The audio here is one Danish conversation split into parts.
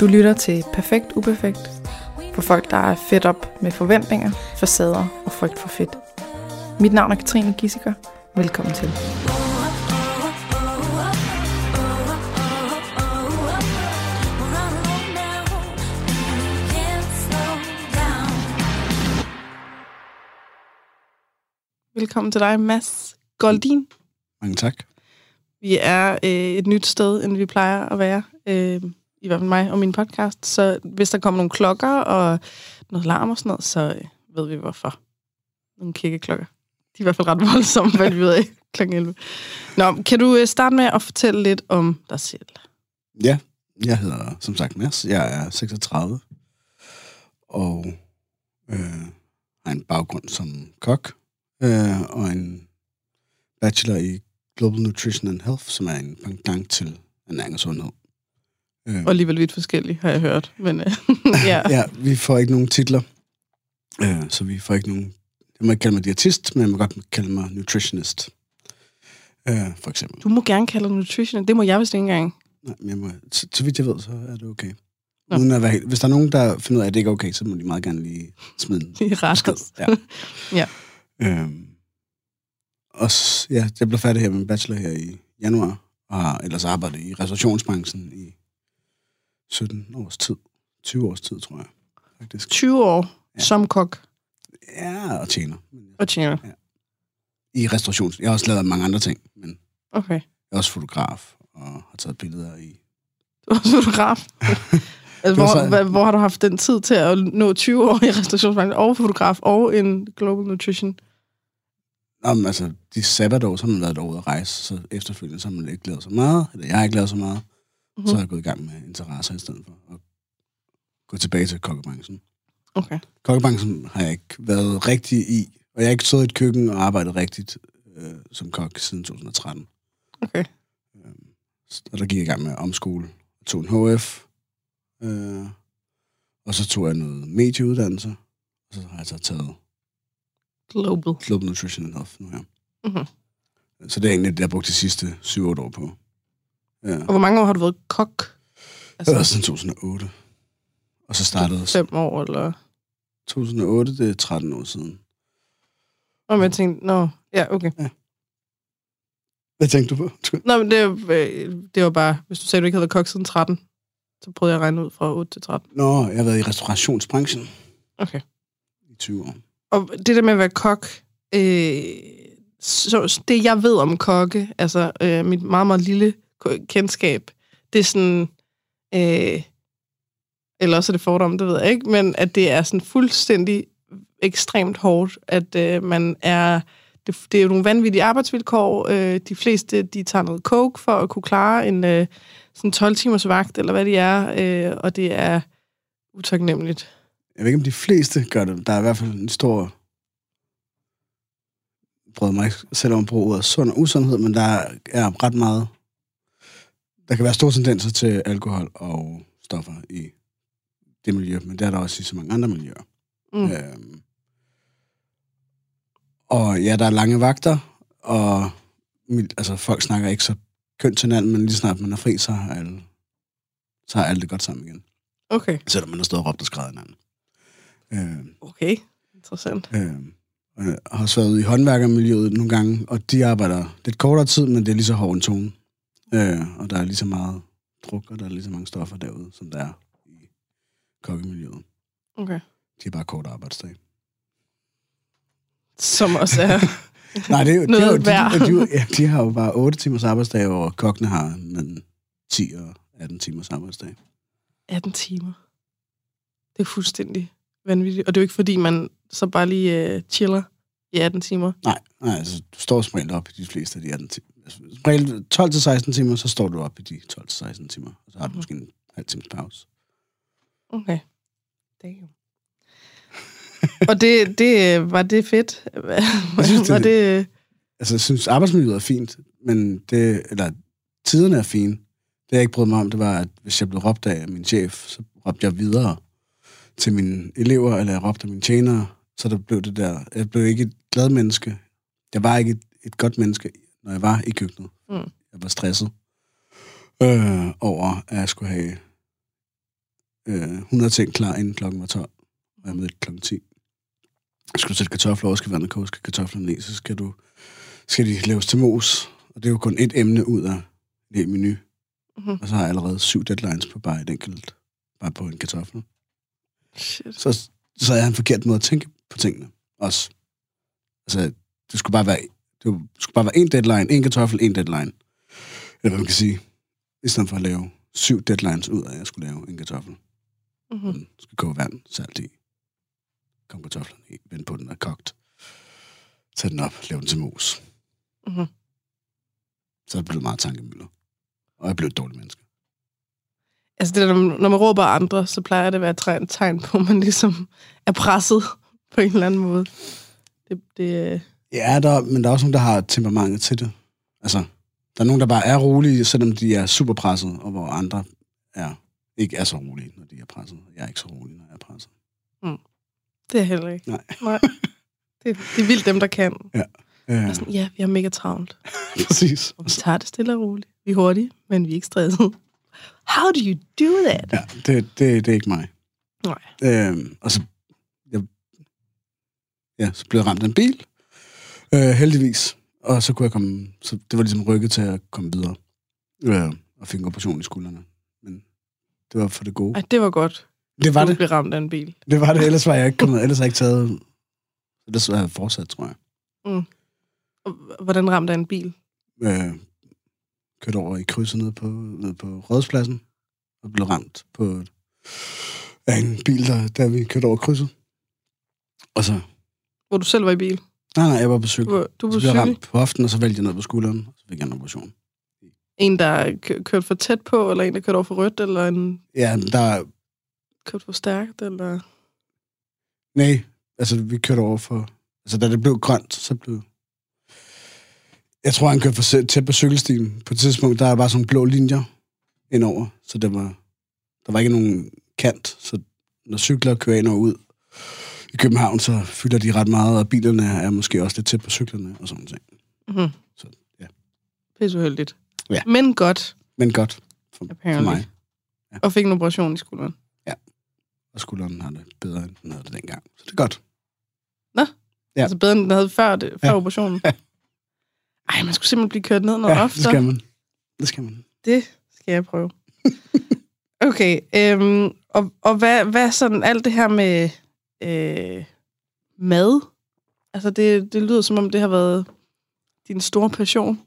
Du lytter til Perfekt Uperfekt for folk, der er fedt op med forventninger, facader og frygt for fedt. Mit navn er Katrine Gissiker. Velkommen til. Velkommen til dig, Mads Goldin. Mange tak. Vi er øh, et nyt sted, end vi plejer at være. Øh, i hvert fald mig og min podcast. Så hvis der kommer nogle klokker og noget larm og sådan noget, så øh, ved vi hvorfor. Nogle kirkeklokker. De er i hvert fald ret voldsomme, hvad vi ved af kl. 11. Nå, kan du øh, starte med at fortælle lidt om dig selv? Ja, jeg hedder som sagt Mads. Jeg er 36 og øh, har en baggrund som kok øh, og en bachelor i Global Nutrition and Health, som er en pendant til ernæring og sundhed. Øh. Og alligevel vidt forskellige, har jeg hørt. Men, øh, ja. ja, vi får ikke nogen titler, øh, så vi får ikke nogen... Jeg må ikke kalde mig diætist, men jeg må godt kalde mig nutritionist, øh, for eksempel. Du må gerne kalde dig nutritionist. Det må jeg vist ikke engang. Nej, men jeg må, så, så vidt jeg ved, så er det okay. Nå. Uden at være, hvis der er nogen, der finder ud af, at det ikke er okay, så må de meget gerne lige smide den. Lige ret. Ja. ja. Øhm, og ja, jeg blev færdig her med en bachelor her i januar, og har ellers arbejdet i restaurationsbranchen i 17 års tid. 20 års tid, tror jeg. Faktisk. 20 år ja. som kok? Ja, og tjener. Og tjener? Ja. I restaurations... Jeg har også lavet mange andre ting, men okay. jeg er også fotograf og har taget billeder i... Du er også fotograf? altså, hvor, så... hvor, hvor har du haft den tid til at nå 20 år i restaurationsbranchen, og fotograf, og en Global Nutrition? Jamen, altså, de sabbatår, så har man været derude at rejse, så efterfølgende så har man ikke lavet så meget, eller jeg har ikke lavet så meget. Mm-hmm. Så har jeg gået i gang med interesser i stedet for at gå tilbage til kokkebranchen. Okay. Kokkebranchen har jeg ikke været rigtig i, og jeg har ikke stået i et køkken og arbejdet rigtigt øh, som kok siden 2013. Okay. Øhm, og der gik jeg i gang med omskole, tog en HF, øh, og så tog jeg noget medieuddannelse, og så har jeg så taget Global. Global Nutrition and Health nu, ja. Mm-hmm. Så det er egentlig det, jeg har brugt de sidste 7-8 år på. Ja. Og hvor mange år har du været kok? Altså, det var siden 2008. Og så startede... Fem år, eller? 2008, det er 13 år siden. Og jeg tænkte, nå, ja, okay. Ja. Hvad tænkte du på? Nå, men det, øh, det var bare, hvis du sagde, du ikke havde været kok siden 13, så prøvede jeg at regne ud fra 8 til 13. Nå, jeg har været i restaurationsbranchen. Okay. I 20 år. Og det der med at være kok, øh, så det jeg ved om kokke, altså øh, mit meget, meget lille kendskab, det er sådan, øh, eller også er det fordom, det ved jeg ikke, men at det er sådan fuldstændig ekstremt hårdt, at øh, man er, det, det er jo nogle vanvittige arbejdsvilkår, øh, de fleste, de tager noget coke for at kunne klare en øh, sådan 12 timers vagt, eller hvad det er, øh, og det er utaknemmeligt. Jeg ved ikke, om de fleste gør det. Der er i hvert fald en stor brød mig ikke selv om at bruge ordet sund og usundhed, men der er ret meget... Der kan være store tendenser til alkohol og stoffer i det miljø, men det er der også i så mange andre miljøer. Mm. Øhm, og ja, der er lange vagter, og altså, folk snakker ikke så kønt til hinanden, men lige snart man er fri, så har alle, så har alle det godt sammen igen. Okay. Selvom man har stået og råbt og skrevet hinanden. Øhm, okay, interessant. Øhm, øh, har også været ude i håndværkermiljøet nogle gange, og de arbejder lidt kortere tid, men det er lige så hård en tone. Øh, og der er lige så meget druk, og der er lige så mange stoffer derude, som der er i kokkemiljøet. Okay. De er bare kort arbejdsdag. Som også er Nej, det er, noget det er jo, de, de, ja, de har jo bare 8 timers arbejdsdag, og kokkene har mellem 10 og 18 timers arbejdsdag. 18 timer. Det er fuldstændig vanvittigt. Og det er jo ikke, fordi man så bare lige uh, chiller i 18 timer. Nej, nej altså, du står som regel op i de fleste af de 18 timer. Altså, 12-16 timer, så står du op i de 12-16 timer. Og så har du måske en halv times pause. Okay. Damn. og det, det, var det fedt? jeg synes, var det, det... Altså, jeg synes, arbejdsmiljøet er fint, men det, eller tiderne er fine. Det, jeg ikke brød mig om, det var, at hvis jeg blev råbt af min chef, så råbte jeg videre til mine elever, eller jeg råbte mine tjenere, så der blev det der, jeg blev ikke et glad menneske. Jeg var ikke et, et godt menneske, når jeg var i køkkenet. Mm. Jeg var stresset øh, over, at jeg skulle have øh, 100 ting klar, inden klokken var 12. Og jeg mødte klokken 10. Skal du sætte kartofler over, skal vandet koge, skal kartoflerne ned, så skal, du, skal de laves til mos. Og det er jo kun et emne ud af hel menu. Mhm. Og så har jeg allerede syv deadlines på bare et enkelt, bare på en kartoffel. Shit. Så, så havde jeg en forkert måde at tænke på tingene også. Altså, det skulle bare være, det skulle bare være en deadline, en kartoffel, en deadline. Eller hvad man kan sige. I stedet for at lave syv deadlines ud af, at jeg skulle lave en kartoffel. Mm-hmm. Den skal koge vand, salt i. Kom kartoflerne i, vend på den er kogt. Tag den op, lav den til mos. Mm-hmm. Så er det blevet meget tankemøller. Og jeg er blevet et dårligt menneske. Altså, det der, når man- råber andre, så plejer det at være et tegn- tegn på, at man ligesom er presset på en eller anden måde. Det, det, øh, Ja, der, men der er også nogen, der har temperamentet til det. Altså, der er nogen, der bare er rolige, selvom de er super presset, og hvor andre er, ikke er så rolige, når de er presset. Jeg er ikke så rolig, når jeg er presset. det er heller ikke. Nej. Nej. Det, det er vildt dem, der kan. Øh, Og sådan, ja, vi har mega travlt. præcis. Og vi tager det stille og roligt. Vi er hurtige, men vi er ikke stresset. How do you do that? Ja, det, det, det er ikke mig. Nej. Øh, og så, jeg, ja, så blev jeg ramt af en bil, øh, heldigvis. Og så kunne jeg komme, så det var ligesom rykket til at komme videre. Øh, og fik en operation i skuldrene. Men det var for det gode. Ej, det var godt. Det var du det. blev ramt af en bil. Det var det, ellers var jeg ikke kommet, ellers har jeg ikke taget, ellers var jeg fortsat, tror jeg. Og Hvordan ramte af en bil? Øh, kørte over i krydset ned på, ned på Rådspladsen, og blev ramt på af en bil, der, der vi kørte over krydset. Og så, Hvor du selv var i bil? Nej, nej, jeg var på cykel. Du, var- du var Så på blev jeg cykel? ramt på hoften, og så væltede jeg ned på skulderen, og så fik jeg en operation. En, der kø- kørte for tæt på, eller en, der kørte over for rødt, eller en Ja, der, kørte for stærkt, eller... nej, altså vi kørte over for, altså da det blev grønt, så blev, jeg tror, han kørte for sæ- tæt på cykelstien. På et tidspunkt, der er bare sådan nogle blå linjer indover, så det var, der var ikke nogen kant, så når cykler kører ind og ud i København, så fylder de ret meget, og bilerne er måske også lidt tæt på cyklerne og sådan noget. Mm-hmm. Så, ja. Pisse uheldigt. Ja. Men godt, Men godt for, for mig. Og fik en operation i skulderen. Og skulderen har det bedre, end den havde det dengang. Så det er godt. Ja. Ja. Altså bedre, end den havde før, det, før Ja. operationen. Ej, man skulle simpelthen blive kørt ned noget ja, oftere. det skal man. Det skal man. Det skal jeg prøve. Okay, øhm, og, og hvad, hvad sådan alt det her med øh, mad? Altså, det, det lyder som om, det har været din store passion.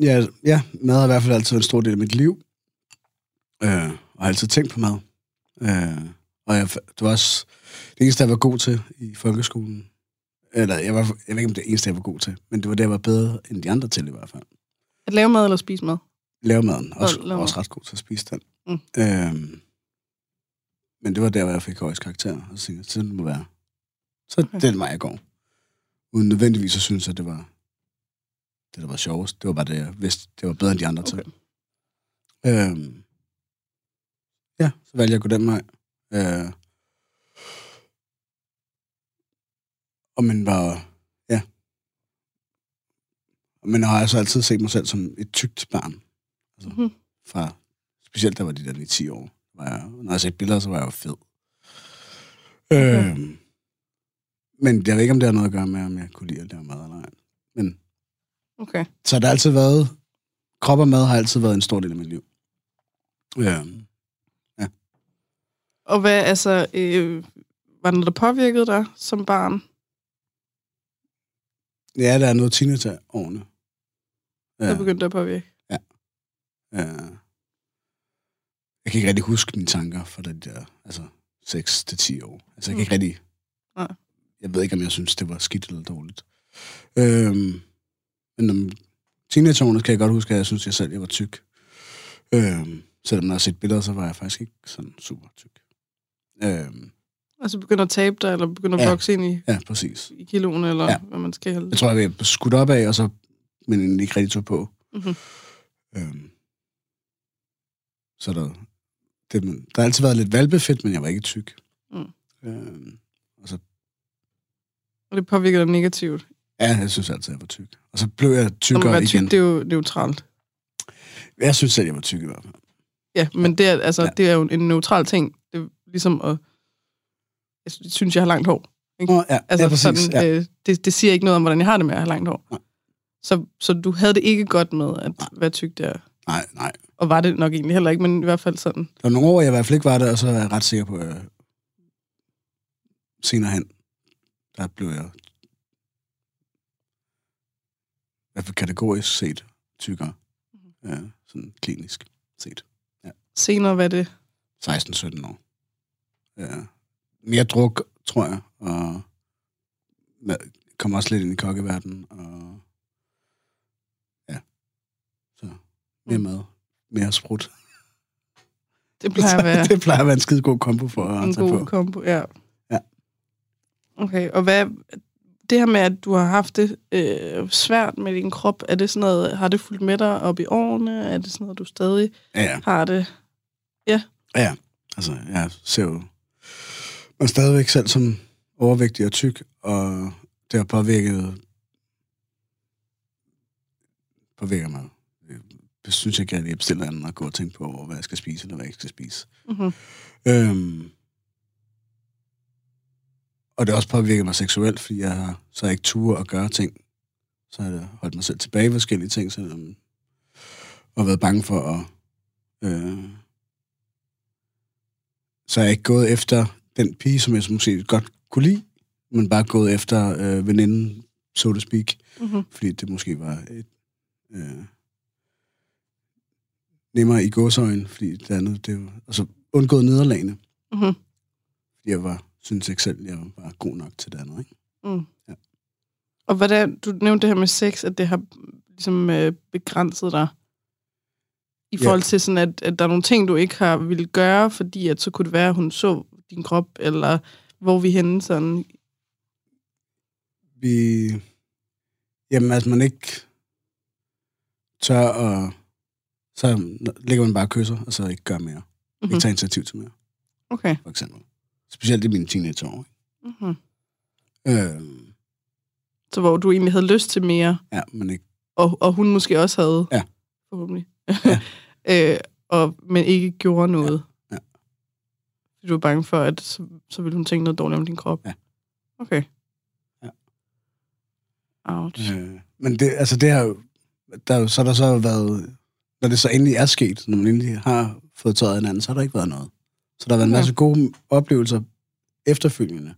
Ja, ja, mad har i hvert fald altid været en stor del af mit liv. Øh, og har altid tænkt på mad. Øh, og jeg, det var også det eneste, jeg var god til i folkeskolen. Eller jeg, var, jeg ved ikke, om det eneste, jeg var god til, men det var det, jeg var bedre end de andre til i hvert fald. At lave mad eller spise mad? Lave maden. Også, lave mad. også ret god til at spise den. Mm. Øh, men det var der, hvor jeg fik højst karakter. Og så tænkte jeg, sådan må være. Så Okay. det er den vej, jeg går. Uden nødvendigvis at synes, at det var det, der var sjovest. Det var bare det, jeg vidste, det var bedre end de andre. Okay. Øhm, ja, så valgte jeg at gå den vej. Øh, og man var, ja. Men jeg har altså altid set mig selv som et tykt barn. Altså, Mhm. fra, specielt da var de der i 10 år. Var jeg, når jeg set billeder, så var jeg jo fed. Okay. Øhm, men jeg ved ikke, om det har noget at gøre med, om jeg kunne lide at lave mad eller ej. Men Okay. så det har altid været... Krop og mad har altid været en stor del af mit liv. Øhm, Og hvad, altså, øh, var der noget, der påvirkede dig som barn? ja, der er noget teenageårene. Der Ja, begyndte at påvirke? ja. Jeg kan ikke rigtig huske mine tanker for det der, altså 6 til 10 år. Altså, jeg kan ikke rigtig... Nej. Jeg ved ikke, om jeg synes, det var skidt eller dårligt. Øhm, men om teenageårene kan jeg godt huske, at jeg synes, jeg selv jeg var tyk. Øhm, selvom når jeg har set billeder, så var jeg faktisk ikke sådan super tyk. Øhm, Altså begynder at tabe dig, eller begynder at Ja. vokse ind i, ja, præcis. i kiloen, eller Ja. hvad man skal have. Jeg tror, jeg blev skudt op af, og så men ikke rigtig tog på. Mhm. Øhm, så der, det, der har altid været lidt valbefedt, men jeg var ikke tyk. Mm. Øhm, og så, Og det påvirker dig negativt. ja, jeg synes altid, jeg var tyk. Og så blev jeg tykkere er igen. tyk, det er jo neutralt. Jeg synes selv, jeg var tyk i hvert fald. Ja, men det er, altså, Ja. det er jo en neutral ting. Det er ligesom at... Jeg synes, jeg har langt hår. Ikke? Nå, ja, Altså, ja, præcis. sådan, ja. øh, det, det siger ikke noget om, hvordan jeg har det med at have langt hår. Nej. Så, så du havde det ikke godt med at Nej. være tyk der. Nej, nej. Og var det nok egentlig heller ikke, men i hvert fald sådan. Der var nogle år, jeg i hvert fald ikke var der, og så er jeg ret sikker på, at senere hen, der blev jeg i hvert fald kategorisk set tykkere. Mhm. Ja, sådan klinisk set. Senere var det... 16-17 år. Ja. Mere druk, tror jeg, og kom også lidt ind i kokkeverdenen, og ja, så mere Mm. mad, mere sprut. Det plejer at være det plejer at være en skide god kombo for at en tage god på. kombo. Ja. Ja. Okay, og hvad... Det her med, at du har haft det øh, svært med din krop, er det sådan noget, har det fulgt med dig op i årene? Er det sådan noget, du stadig Ja, ja. har det? Ja, altså, jeg ser jo mig stadigvæk selv som overvægtig og tyk, og det har påvirket påvirker mig. Jeg synes ikke, at jeg bestiller andet at gå og tænke på, hvad jeg skal spise, eller hvad jeg ikke skal spise. Mm-hmm. Øhm, og det har også påvirket mig seksuelt, fordi jeg har så ikke tur at gøre ting. Så har jeg holdt mig selv tilbage i forskellige ting, selvom, og været bange for at... Øh, så er jeg ikke gået efter den pige, som jeg måske godt kunne lide, men bare gået efter øh, veninden, so to speak, Mm-hmm. fordi det måske var et, øh, nemmere i gåsøjen, fordi det andet, det var, altså undgået nederlagene, Mm-hmm. fordi jeg var, synes ikke selv, jeg var god nok til det andet, ikke? Mm. Ja. Og hvordan, du nævnte det her med sex, at det har ligesom øh, begrænset dig i Ja. forhold til sådan, at, at der er nogle ting, du ikke har ville gøre, fordi at så kunne det være, at hun så din krop, eller hvor vi henne sådan. Vi, jamen, altså man ikke tør at, så ligger man bare og kysser, og så ikke gør mere. Mm. Mm-hmm. Ikke tager initiativ til mere, Okay. for eksempel. Specielt i mine teenageår. Mm-hmm. Øh, Så hvor du egentlig havde lyst til mere, ja, men ikke. og, og hun måske også havde. Ja. Forhåbentlig. Ja. øh, og, men ikke gjorde noget. Ja. Fordi du var bange for, at så, så ville hun tænke noget dårligt om din krop. Ja. Okay. Ja. Ouch. Øh, men det, altså det har jo, der, er så har der så været, når det så endelig er sket, når man endelig har fået tøjet af hinanden, så har der ikke været noget. Så der har været en Ja. masse gode oplevelser efterfølgende,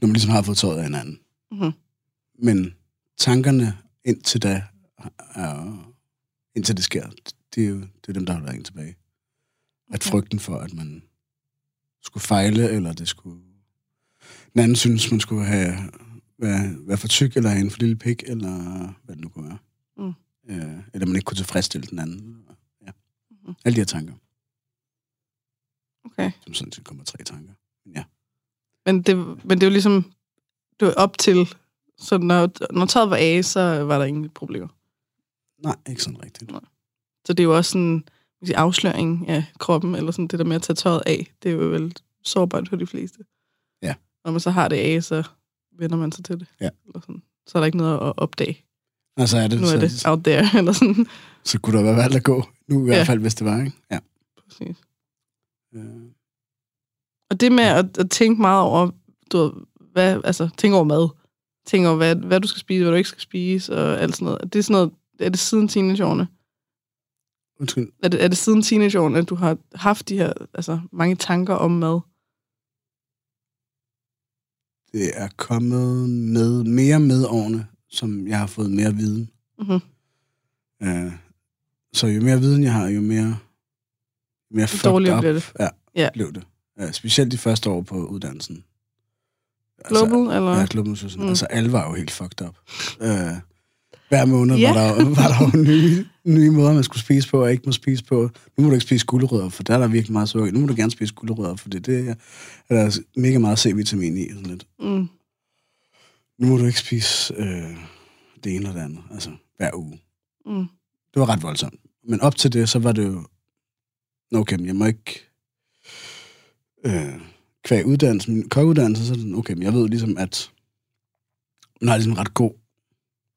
når man ligesom har fået tøjet af hinanden. Mhm. Men tankerne indtil da, er, indtil det sker, det er jo det er dem, der holder en tilbage. At Okay. frygten for, at man skulle fejle, eller det skulle... Den anden synes, man skulle have, være, være for tyk, eller have en for lille pik, eller hvad det nu kunne være. Mm. Øh, eller man ikke kunne tilfredsstille den anden. Ja. Mhm. Alle de her tanker, Okay. som sådan set kommer tre tanker. Ja. Men det, men det er jo ligesom, det var op til, så når, når tøjet var af, så var der ingen problemer. Nej, ikke sådan rigtigt. Nej. Så det er jo også sådan sige, afsløring af kroppen, eller sådan det der med at tage tøjet af. Det er jo vel sårbart for de fleste. Ja. Når man så har det af, så vender man sig til det. Ja. Eller sådan. Så er der ikke noget at opdage. Altså er det, Nu er så, det out there, eller sådan. så kunne der være valgt at gå. Nu i hvert Ja. fald, hvis det var, ikke? Ja. Præcis. Øh, Og det med at, at tænke meget over, du ved, hvad, altså tænke over mad, tænke over, hvad, hvad du skal spise, hvad du ikke skal spise, og alt sådan noget. Det er sådan noget, er det siden teenageårene? undskyld. Er det, er det siden teenageårene, at du har haft de her, altså mange tanker om mad? Det er kommet med mere med årene, som jeg har fået mere viden. Mhm. Øh, så jo mere viden jeg har, jo mere, mere fucked dårligere up bliver det. Ja, Ja. blev det. Ja, specielt de første år på uddannelsen. Global, eller? Ja, Global Nutrition. Mm. Altså, alle var jo helt fucked up. Øh, hver måned Ja. var der, var der jo nye, nye måder, man skulle spise på, og ikke må spise på. Nu må du ikke spise gulerødder, for der er der virkelig meget sukker. Nu må du gerne spise gulerødder, for det, det er, er der mega meget C-vitamin i. Sådan lidt. Mm. Nu må du ikke spise øh, det ene eller det andet, altså hver uge. Mm. Det var ret voldsomt. Men op til det, så var det jo, "Nå, okay, men jeg må ikke øh, kvæg uddannelse, min kokkeuddannelse, så er det sådan, okay, men jeg ved ligesom, at man har ligesom ret god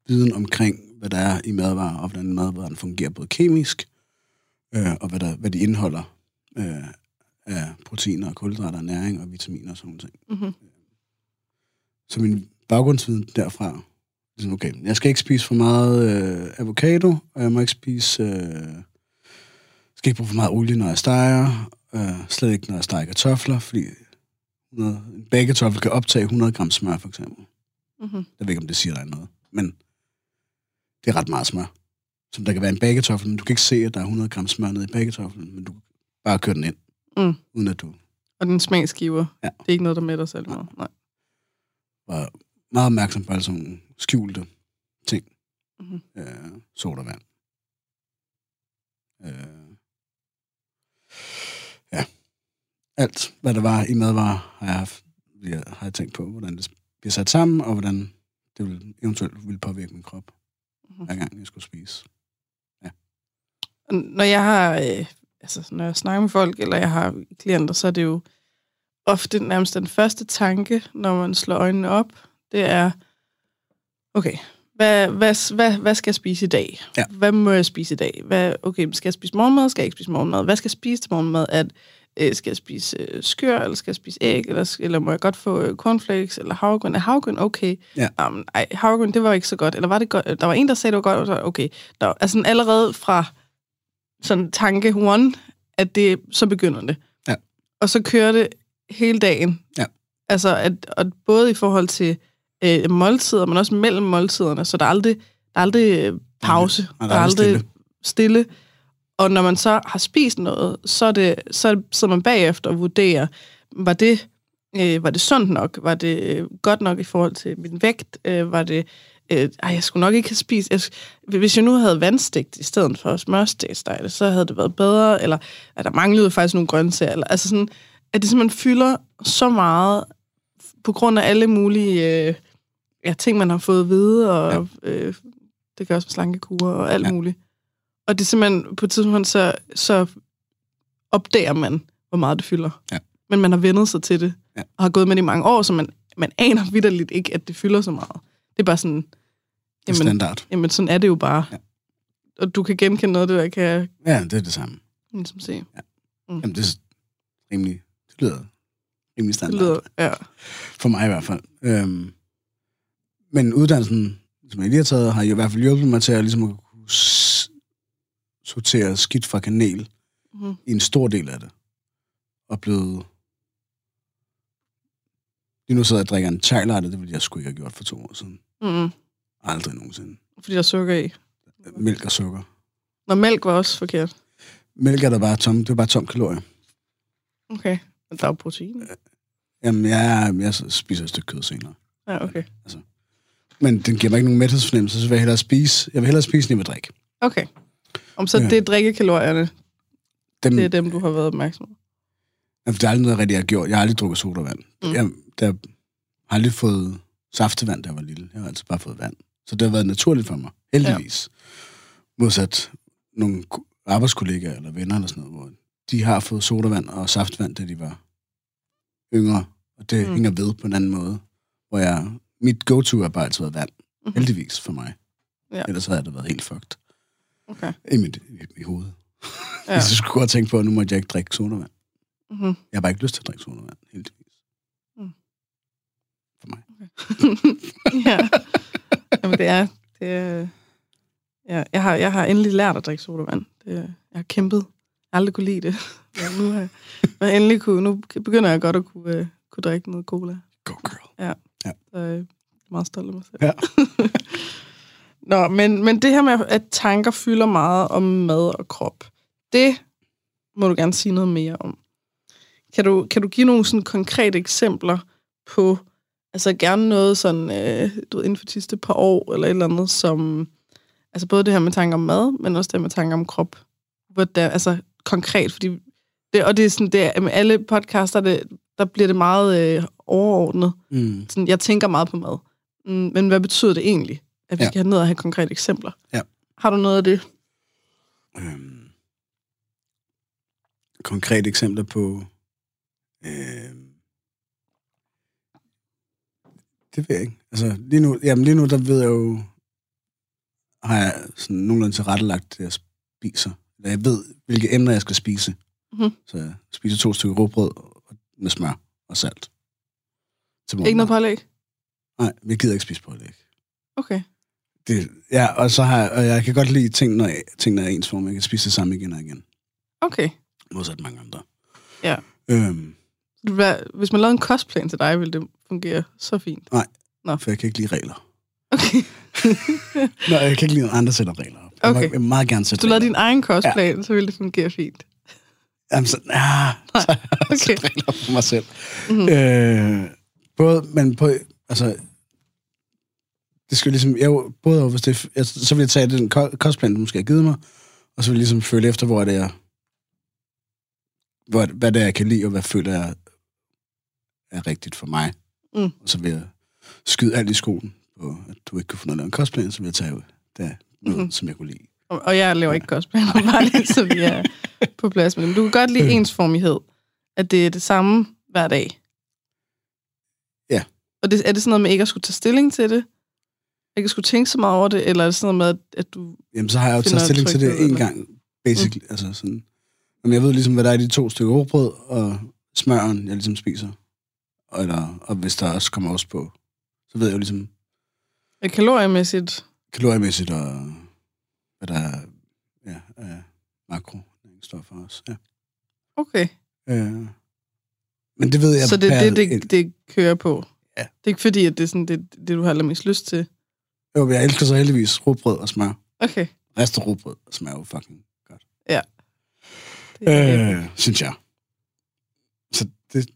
viden omkring, hvad der er i madvarer, og hvordan madvaren fungerer både kemisk, øh, og hvad, der, hvad de indeholder øh, af proteiner, kulhydrater, næring og vitaminer og sådan noget. Mm-hmm. Så min baggrundsviden derfra, ligesom, okay, jeg skal ikke spise for meget øh, avocado, og jeg må ikke spise, øh, skal ikke bruge for meget olie, når jeg steger, øh, slet ikke, når jeg steger kartofler, fordi 100, en bagekartoffel kan optage 100 gram smør, for eksempel. Mm-hmm. Jeg ved ikke, om det siger dig noget, men det er ret meget smør. Som der kan være en bagekartoffel, men du kan ikke se, at der er 100 gram smør nede i bagekartoflen, men du kan bare køre den ind, Mm. uden at du Og den smagsgiver, Ja. det er ikke noget, der mætter særlig meget. Nej. var meget opmærksom på alle sådan nogle skjulte ting. Mhm. Øh, sodavand. Øh, ja. Alt, hvad der var i madvarer, har jeg, haft, jeg, har jeg tænkt på, hvordan det bliver sat sammen, og hvordan det vil, eventuelt vil påvirke min krop, Mhm. hver gang jeg skulle spise. Og Når jeg har, øh, altså når jeg snakker med folk, eller jeg har klienter, så er det jo ofte nærmest den første tanke, når man slår øjnene op, det er, okay, hvad, hvad, hvad, hvad skal jeg spise i dag? Ja. Hvad må jeg spise i dag? Hvad, okay, skal jeg spise morgenmad? Skal jeg ikke spise morgenmad? Hvad skal jeg spise til morgenmad? At, øh, skal jeg spise øh, skør, eller skal jeg spise æg, eller, eller må jeg godt få øh, cornflakes, eller havregryn? Er havregryn okay? Ja. Um, ej, havregryn, det var ikke så godt. Eller var det godt? Der var en, der sagde, det var godt, og så, okay. Der, altså allerede fra sådan tanke one, at det, så begynder det. Ja. Og så kører det hele dagen. Ja. Altså, at, at både i forhold til øh, måltider, men også mellem måltiderne, så der er aldrig, der er aldrig øh, pause. Nej, der er aldrig stille. stille. Og når man så har spist noget, så er det, så er så man bagefter og vurderer, var det, øh, var det sundt nok? Var det øh, godt nok i forhold til min vægt? Øh, var det, øh, ej, jeg skulle nok ikke have spist. Jeg, hvis jeg nu havde vandstegt i stedet for smørstegsdej, så havde det været bedre, eller at der manglede faktisk nogle grøntsager. Eller, altså sådan, at det simpelthen fylder så meget på grund af alle mulige øh, ja, ting, man har fået at vide, og ja. øh, det gør også med slankekurer og alt Ja. ja. muligt. Og det er simpelthen, på et tidspunkt, så, så opdager man, hvor meget det fylder. Ja. Men man har vendet sig til det, Ja. og har gået med det i mange år, så man, man aner vidderligt ikke, at det fylder så meget. Det er bare sådan, Det er jamen, standard. jamen sådan er det jo bare. Ja. Og du kan genkende noget det, der kan Ja, det er det samme. ligesom se. Jamen, det er rimelig, det lyder rimelig Det standard. lyder, ja. For mig i hvert fald. Øhm, men uddannelsen, som jeg lige har taget, har i hvert fald hjulpet mig til at, ligesom at kunne sortere skidt fra kanel Mhm. i en stor del af det. Og blevet... Lige nu sidder jeg og drikker en chai det ville jeg sgu ikke have gjort for to år siden. Mm-hmm. Aldrig nogensinde. Fordi der er sukker i. Mælk og sukker. Når mælk var også forkert. Mælk er der bare tom, det er bare tom kalorier. Okay. Men der er jo protein. Jamen, jeg, jeg spiser et stykke kød senere. Ja, okay. Men den giver mig ikke nogen mæthedsfornemmelse, så vil jeg hellere spise, jeg vil hellere spise, end jeg vil drikke. Okay. Om så Ja. det er drikkekalorierne, Dem, det er dem, du har været opmærksom på. Altså, det er aldrig noget, jeg rigtig har gjort. Jeg har aldrig drukket sodavand. Mm. Jeg, der, har aldrig fået saftevand, da jeg var lille. Jeg har altid bare fået vand. Så det har været naturligt for mig. Heldigvis. Ja. Modsat nogle ko- arbejdskollegaer eller venner eller sådan noget, hvor de har fået sodavand og saftvand, da de var yngre. Og det. Mm. hænger ved på en anden måde. Hvor jeg, mit go-to har bare altid været vand. Mhm. Heldigvis for mig. Ja. Ellers havde det været helt fucked. Okay. I mit i, i hovedet. Ja. Ja. Jeg skulle godt tænke på, at nu må jeg ikke drikke sodavand. Mm-hmm. Jeg har bare ikke lyst til at drikke sodavand, heldigvis. Mm. For mig. ja. Jamen, det er... Det er ja, jeg, har, jeg har endelig lært at drikke sodavand. Det, jeg har kæmpet. Jeg har aldrig kunne lide det. Men nu, har jeg, men endelig kunne, nu begynder jeg godt at kunne, uh, kunne drikke noget cola. Go girl. Så jeg er meget stolt af mig selv. Ja. Nå, men, men det her med, at tanker fylder meget om mad og krop, det må du gerne sige noget mere om. Kan du, kan du give nogle sådan konkrete eksempler på, altså gerne noget sådan, øh, du ved, inden for de sidste par år, eller et eller andet, som, altså både det her med tanker om mad, men også det her med tanker om krop. Hvordan, altså konkret, fordi det, og det er sådan, det er, med alle podcaster, det, der bliver det meget øh, overordnet. Mm. Sådan, jeg tænker meget på mad. Mm, men hvad betyder det egentlig, at vi Ja. skal have ned og have konkrete eksempler? Ja. Har du noget af det? Øhm. Konkrete eksempler på... Øhm. Det ved jeg ikke. Altså, lige nu, jamen lige nu, der ved jeg jo, har jeg sådan nogenlunde tilrettelagt det, jeg spiser. Eller jeg ved, hvilke emner jeg skal spise. Mhm. Så jeg spiser to stykker råbrød med smør og salt. Til Ikke noget morgenmad. pålæg? Nej, vi gider ikke spise pålæg. Okay. Det, ja, og så har jeg, og jeg kan godt lide ting, når jeg, tingene er ens form. Jeg kan spise det samme igen og igen. Okay. Modsat mange andre. Ja. Øhm, Hvis man lavede en kostplan til dig, ville det fungere så fint. for jeg kan ikke lide regler. Okay. Nå, jeg kan ikke lide, at andre sætter regler op. Jeg, Okay. jeg vil meget gerne sætte du lavede din egen kostplan, ja. så ville det fungere fint. Jamen, så, ja, Nej, så, okay. så regler for mig selv. Mhm. Øh, både, men på, altså, det skal ligesom, jeg, både over, hvis det, jeg, så vil jeg tage den ko- kostplan, du måske har givet mig, og så vil jeg ligesom føle efter, hvor det er, hvor, hvad det er, jeg kan lide, og hvad føler jeg er rigtigt for mig. Mm. Og så vil jeg skyde alt i skoen på, at du ikke kunne få noget en kostplan, så vil jeg tage det, noget, Mhm. mm-hmm. som jeg kunne lide. Og og jeg laver ikke kostplaner, bare lige så vi er på plads med dem. Du kan godt Mm. lide ensformighed. At det er det samme hver dag. Ja. Og det, er det sådan noget med ikke at skulle tage stilling til det? Ikke at skulle tænke så meget over det? Eller er det sådan noget med, at, at du... Jamen, så har jeg jo taget stilling til det en gang, basically. Mm. Altså sådan, jamen, jeg ved ligesom, hvad der er i de to stykker råbrød, og smøren, jeg ligesom spiser. Og, eller, og hvis der også kommer også på, så ved jeg jo ligesom Er kaloriemæssigt... kaloriemæssigt, og hvad der er ja, af makronæringsstoffer også. Ja. Okay. Øh, men det ved jeg så det er det, det, det kører på? Ja. Det er ikke fordi, at det er sådan, det, det du har allermest lyst til? Jo, jeg elsker så heldigvis råbrød og smør. Okay. Ristet råbrød og smør er jo fucking godt. Det er, Øh, synes jeg. Så det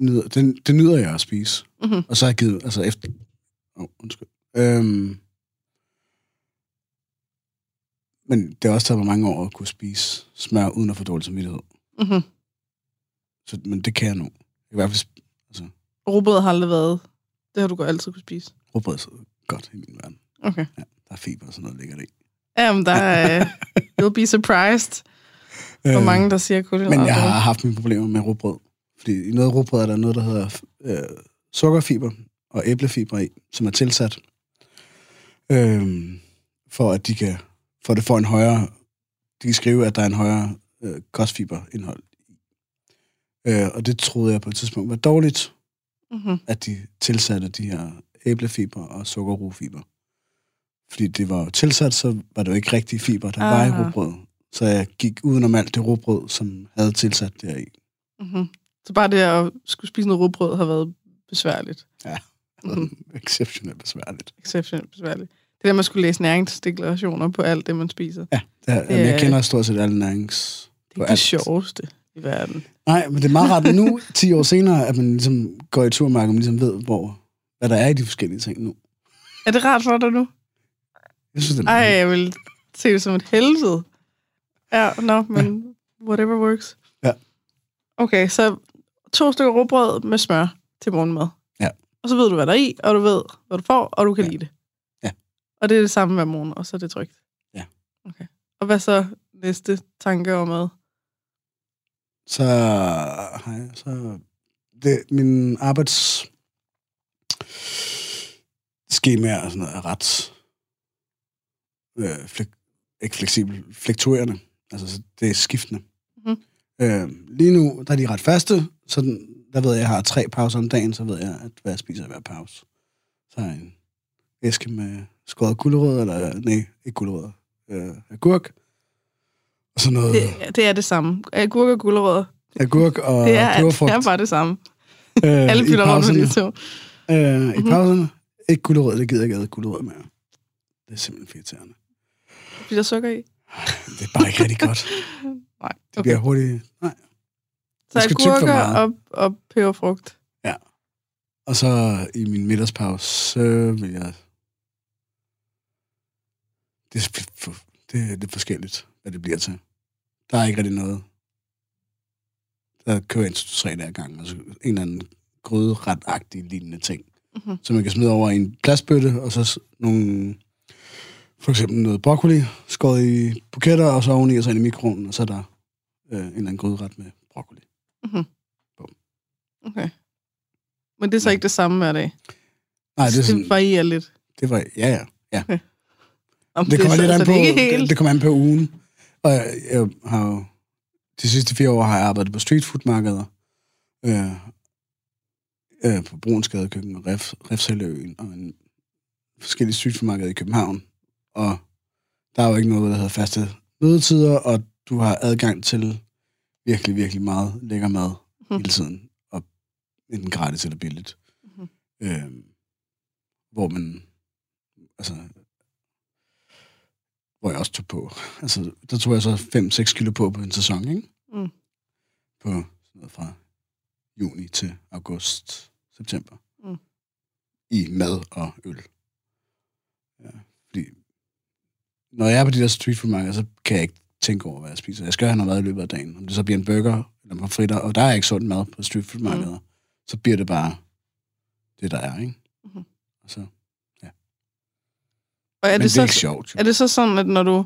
nyder, det, det nyder jeg at spise. Mhm. Og så har jeg givet, altså efter... Oh, undskyld. Øhm, men det har også taget mig mange år at kunne spise smør uden at få dårlig samvittighed. mm-hmm. Så, men det kan jeg nu. Jeg kan i hvert fald Rugbrød har aldrig været... Det har du godt altid kunne spise. råbrød er så godt i min verden. Okay. Der er fiber og sådan noget, ligger det i. Jamen, der er... You'll be surprised, hvor mange, der siger kulhydrater. Øh, Men jeg har haft mine problemer med råbrød. Fordi i noget råbrød er der noget, der hedder øh, sukkerfiber og æblefiber i, som er tilsat. Øh, for at de kan, for at det får en højere, de kan skrive, at der er en højere øh, kostfiberindhold. Øh, og det troede jeg på et tidspunkt var dårligt, Mm-hmm. at de tilsatte de her æblefiber og sukkerrofiber. Fordi det var jo tilsat, så var det jo ikke rigtig fiber, der var i Aha. råbrød. Så jeg gik udenom alt det råbrød, som havde tilsat deri. Mm-hmm. Så bare det at skulle spise noget rugbrød har været besværligt. Mhm. Mm. Exceptionelt besværligt. Exceptionelt besværligt. Det der, man skulle læse næringsdeklarationer på alt det, man spiser. Ja, det er, Det jeg er- kender stort set alle nærings... Det er det alt. sjoveste i verden. Nej, men det er meget rart nu, 10 år senere, at man ligesom går i turmarken og ligesom ved, hvor, hvad der er i de forskellige ting nu. Er det rart for dig nu? Jeg synes, det er Ej, jeg vil se det som et helvede. Ja, nå, men whatever works. Ja. Okay, så to stykker råbrød med smør til morgenmad. Ja. Og så ved du, hvad der er i, og du ved, hvad du får, og du kan Ja. lide det. Ja. Og det er det samme hver morgen, og så er det trygt. Ja. Okay. Og hvad så næste tanke om mad? Så jeg så... Det, min arbejds skema og sådan noget er ret øh, flek, ikke fleksibel, flektuerende. Altså, så det er skiftende. Mhm. Øh, lige nu, der er de ret faste, så den, der ved jeg, at jeg har tre pauser om dagen, så ved jeg, at hvad jeg spiser hver pause. Så har jeg en æske med skåret gulerødder, eller nej, ikke gulerødder, øh, agurk. Og så noget Det, det er det samme. Agurk og gulerødder, agurk og det er, det peberfrugt. er bare det samme. øh, Alle bytter rundt pauserne. de to. Øh, I Mhm. pauserne. Ikke gulerød, det gider jeg ikke gulerød mere. Det er simpelthen irriterende. Bliver der sukker i? Det er bare ikke rigtig godt. Nej. Det bliver hurtigt... Nej. Så det agurker meget. og, og peberfrugt. Og så i min middagspause, så vil jeg... Det er, for, det er forskelligt, hvad det bliver til. Der er ikke rigtig noget. Der kører jeg en tre dage gang, altså en eller anden grødretagtig lignende ting. Mhm. som man kan smide over i en plastbøtte, og så nogle, for eksempel noget broccoli, skåret i buketter, og så oveni, og så ind i mikroen, og så er der øh, en eller anden gryderet med broccoli. Okay. Men det er så ikke det samme hver dag? Nej, det er sådan, det varierer lidt. det var, ja, ja. Om Det kommer så- lidt an så på, det det kommer an på ugen. Og jeg, jeg har jo... De sidste fire år har jeg arbejdet på streetfood-markeder. Øh, øh, på Brunsgade Køkken og Ref, Refshaløen og en forskellige streetfood-markeder i København. Og der er jo ikke noget, der hedder faste mødetider, og du har adgang til virkelig, virkelig meget lækker mad mm. hele tiden. Og enten gratis eller billigt. Mm. Øh, hvor man... Altså, hvor jeg også tog på. Altså, der tog jeg så 5-6 kilo på på en sæson, ikke? Mm. På sådan noget fra juni til august, september. Mm. I mad og øl. Ja, fordi når jeg er på de der street food markeder, så kan jeg ikke tænke over, hvad jeg spiser. Jeg skal have noget mad i løbet af dagen. Om det så bliver en burger eller en fritter, og der er ikke sådan mad på street food markeder, mm. så bliver det bare det, der er, ikke? Mm-hmm. Og så og er Men det, det er så, ikke sjovt. Jo. Er det så sådan, at når du,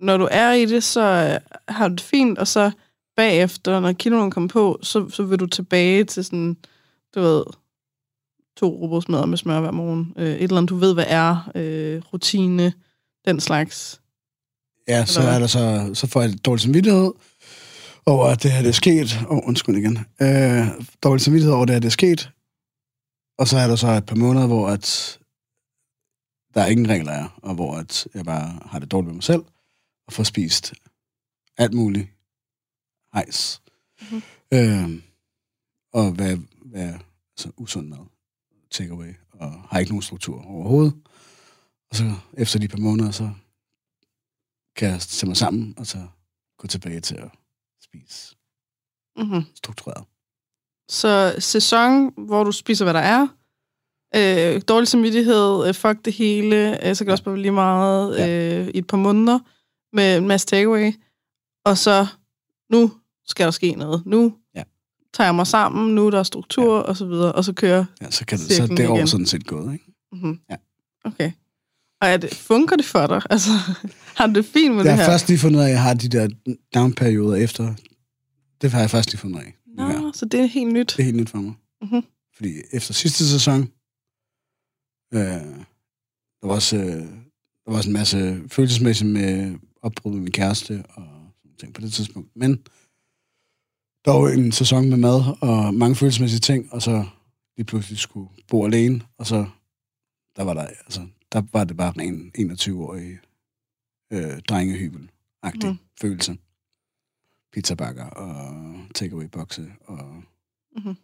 når du er i det, så øh, har du det fint, og så bagefter, når kiloen kommer på, så, så vil du tilbage til sådan, du ved, to robotsmadder med smør hver morgen. Øh, et eller andet, du ved, hvad er, øh, rutine, den slags. Ja, så er der så, så får jeg dårlig samvittighed over, at det her det er sket. Åh, oh, undskyld igen. Øh, dårlig samvittighed over, at det her det er sket. Og så er der så et par måneder, hvor at der er ingen regler er, og hvor at jeg bare har det dårligt med mig selv, og får spist alt muligt hejs. Mm-hmm. Øh, og hvad, hvad altså usund mad, takeaway, og har ikke nogen struktur overhovedet. Og så efter de par måneder, så kan jeg tage mig sammen, og så gå tilbage til at spise mm-hmm. struktureret. Så sæson, hvor du spiser, hvad der er, øh, dårlig samvittighed, øh, fuck det hele, øh, så kan det også bare lige meget ja. øh, i et par måneder med en masse takeaway. Og så, nu skal der ske noget. Nu ja. tager jeg mig sammen, nu er der struktur, ja. og så videre, og så kører Ja, så, kan det, så det år sådan set gået, ikke? Mm-hmm. Ja. Okay. Og er det, funker det for dig? Altså, har du det fint med jeg det her? Jeg har først lige fundet ud af, at jeg har de der down-perioder efter. Det har jeg først lige fundet af. Nå, ja. så det er helt nyt. Det er helt nyt for mig. Mm-hmm. Fordi efter sidste sæson, Øh, der var også, øh, der var også en masse følelsesmæssigt med opbrud med min kæreste og sådan ting på det tidspunkt. Men der var en sæson med mad og mange følelsesmæssige ting, og så lige pludselig skulle bo alene, og så der var der, altså, der var det bare en 21-årig øh, drengehybel-agtig mm. følelse. Pizzabakker og takeaway-bokse og mm-hmm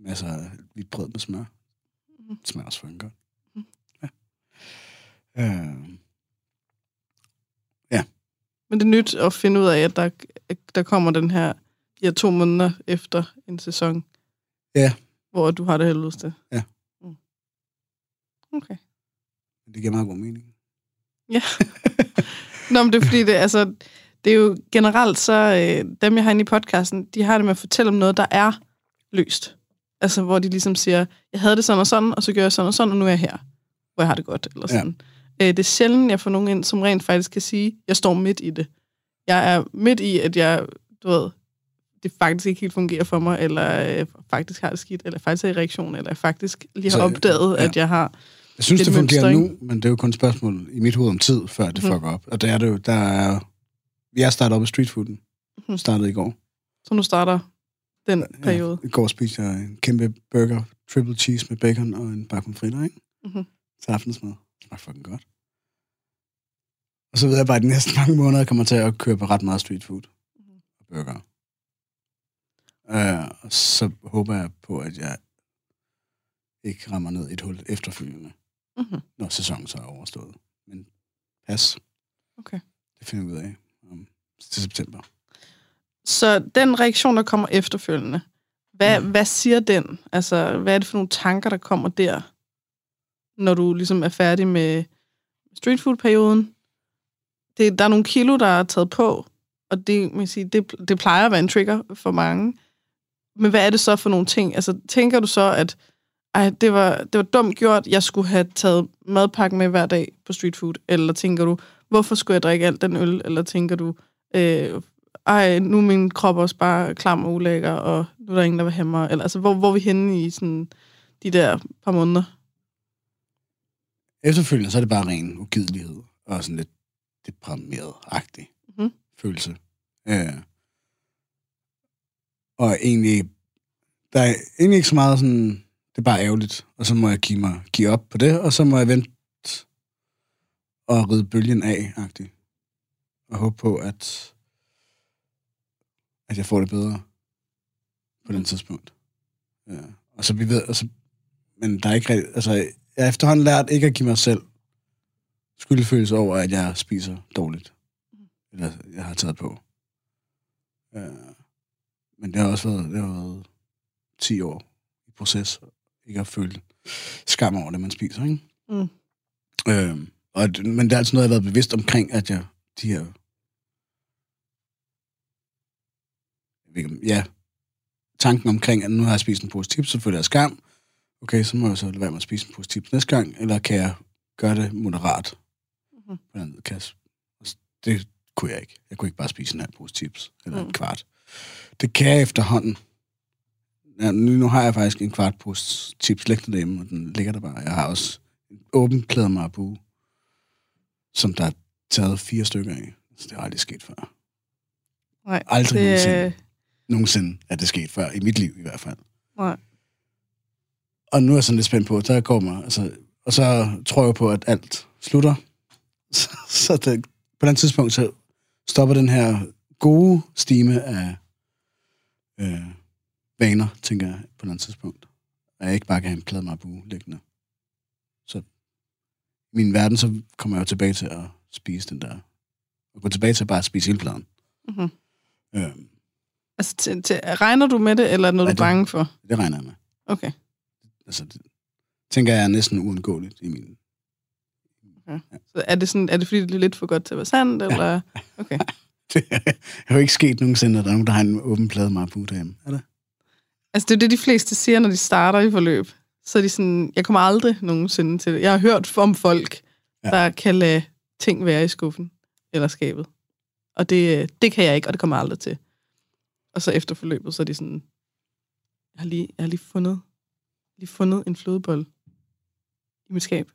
masser af hvidt brød med smør. Mm. Det smager også en godt. Mm. Ja. Øh. ja. Men det er nyt at finde ud af, at der, der kommer den her, her to måneder efter en sæson. Ja. Hvor du har det helvedeste. Ja. Mm. Okay. Det giver meget god mening. Ja. Nå, men det er fordi, det, altså, det er jo generelt så, øh, dem jeg har inde i podcasten, de har det med at fortælle om noget, der er løst. Altså, hvor de ligesom siger, jeg havde det sådan og sådan, og så gør jeg sådan og sådan, og nu er jeg her, hvor jeg har det godt, eller sådan. Ja. Øh, det er sjældent, jeg får nogen ind, som rent faktisk kan sige, jeg står midt i det. Jeg er midt i, at jeg, du ved, det faktisk ikke helt fungerer for mig, eller øh, faktisk har det skidt, eller faktisk er i reaktion, eller faktisk lige har så, opdaget, ja. at jeg har Jeg synes, det fungerer nu, men det er jo kun et spørgsmål i mit hoved om tid, før det mm. fucker op. Og det er det jo, der er... Jeg startede op i streetfooden. Mm. Startede i går. Så nu starter den periode. Ja, I går spiste jeg en kæmpe burger, triple cheese med bacon og en bakke fritter, ikke? Mm-hmm. Til aftensmad. Det smagte fucking godt. Og så ved jeg bare, at de næste mange måneder kommer til at køre på ret meget street food mm-hmm. og burger. Uh, og så håber jeg på, at jeg ikke rammer ned i et hul efterfølgende, mm-hmm. når sæsonen så er overstået. Men pas. Okay. Det finder vi ud af om, til september. Så den reaktion, der kommer efterfølgende, hvad, mm. hvad siger den? Altså, hvad er det for nogle tanker, der kommer der, når du ligesom er færdig med streetfood-perioden? Det, der er nogle kilo, der er taget på, og det, man sige, det, det plejer at være en trigger for mange. Men hvad er det så for nogle ting? Altså, tænker du så, at ej, det, var, det var dumt gjort, jeg skulle have taget madpakken med hver dag på streetfood? Eller tænker du, hvorfor skulle jeg drikke alt den øl? Eller tænker du, øh, ej, nu er min krop også bare klam og ulækker, og nu er der ingen, der vil have mig. Eller, altså, hvor, hvor er vi henne i sådan, de der par måneder? Efterfølgende så er det bare ren ugidelighed og sådan lidt deprimeret-agtig Mhm. følelse. Øh, og egentlig, der er egentlig ikke så meget sådan, det er bare ærgerligt, og så må jeg give, mig, give op på det, og så må jeg vente og ride bølgen af-agtig. Og håbe på, at, at jeg får det bedre på den tidspunkt. Ja. Og så vi ved, altså, men der er ikke rigtig, altså, jeg har efterhånden lært ikke at give mig selv skyldfølelse over, at jeg spiser dårligt. Eller jeg har taget på. Ja. Men det har også været, det har været 10 år i proces, ikke at føle skam over det, man spiser, ikke? Mm. Øhm, og, men det er altså noget, jeg har været bevidst omkring, at jeg, de her, jeg ved ikke, om- ja, tanken omkring, at nu har jeg spist en pose chips, så føler jeg skam. Okay, så må jeg så lade være med at spise en pose chips næste gang, eller kan jeg gøre det moderat? Mhm. På den s- det kunne jeg ikke. Jeg kunne ikke bare spise en halv pose chips, eller mm. En kvart. Det kan jeg efterhånden. Ja, nu, nu har jeg faktisk en kvart pose chips liggende derhjemme, og den ligger der bare. Jeg har også en åben klæder marabu, som der er taget fire stykker af. Så det har aldrig sket før. Nej, Aldrig det, nogensinde. Nogensinde er det sket før, i mit liv i hvert fald. Nej. Og nu er jeg sådan lidt spændt på, der går mig, altså, og så tror jeg på, at alt slutter. Så, så det, på den tidspunkt, så stopper den her gode stime af øh, vaner, tænker jeg, på den tidspunkt. At jeg ikke bare kan have en plade marabu liggende. Så min verden, så kommer jeg jo tilbage til at spise den der. Og gå tilbage til bare at spise hele pladen. Mm-hmm. Øh, Altså, til, til, regner du med det, eller er det noget, Ja, du er bange for? det regner jeg med. Okay. Altså, det tænker jeg er næsten uundgåeligt i min... Så er det, sådan, er det fordi, det er lidt for godt til at være sandt, eller? Okay. Det er jo ikke sket nogensinde, at der er nogen, der har en åben plade marabu derhjemme. Er det? Altså, det er det, de fleste siger, når de starter i forløb. Så er de sådan, jeg kommer aldrig nogensinde til det. Jeg har hørt om folk, Ja. ja. der kan lade ting være i skuffen eller skabet. Og det, det kan jeg ikke, og det kommer jeg aldrig til. Og så efter forløbet, så er de sådan, jeg har lige, jeg har lige fundet, lige fundet en flødebold i mit skab.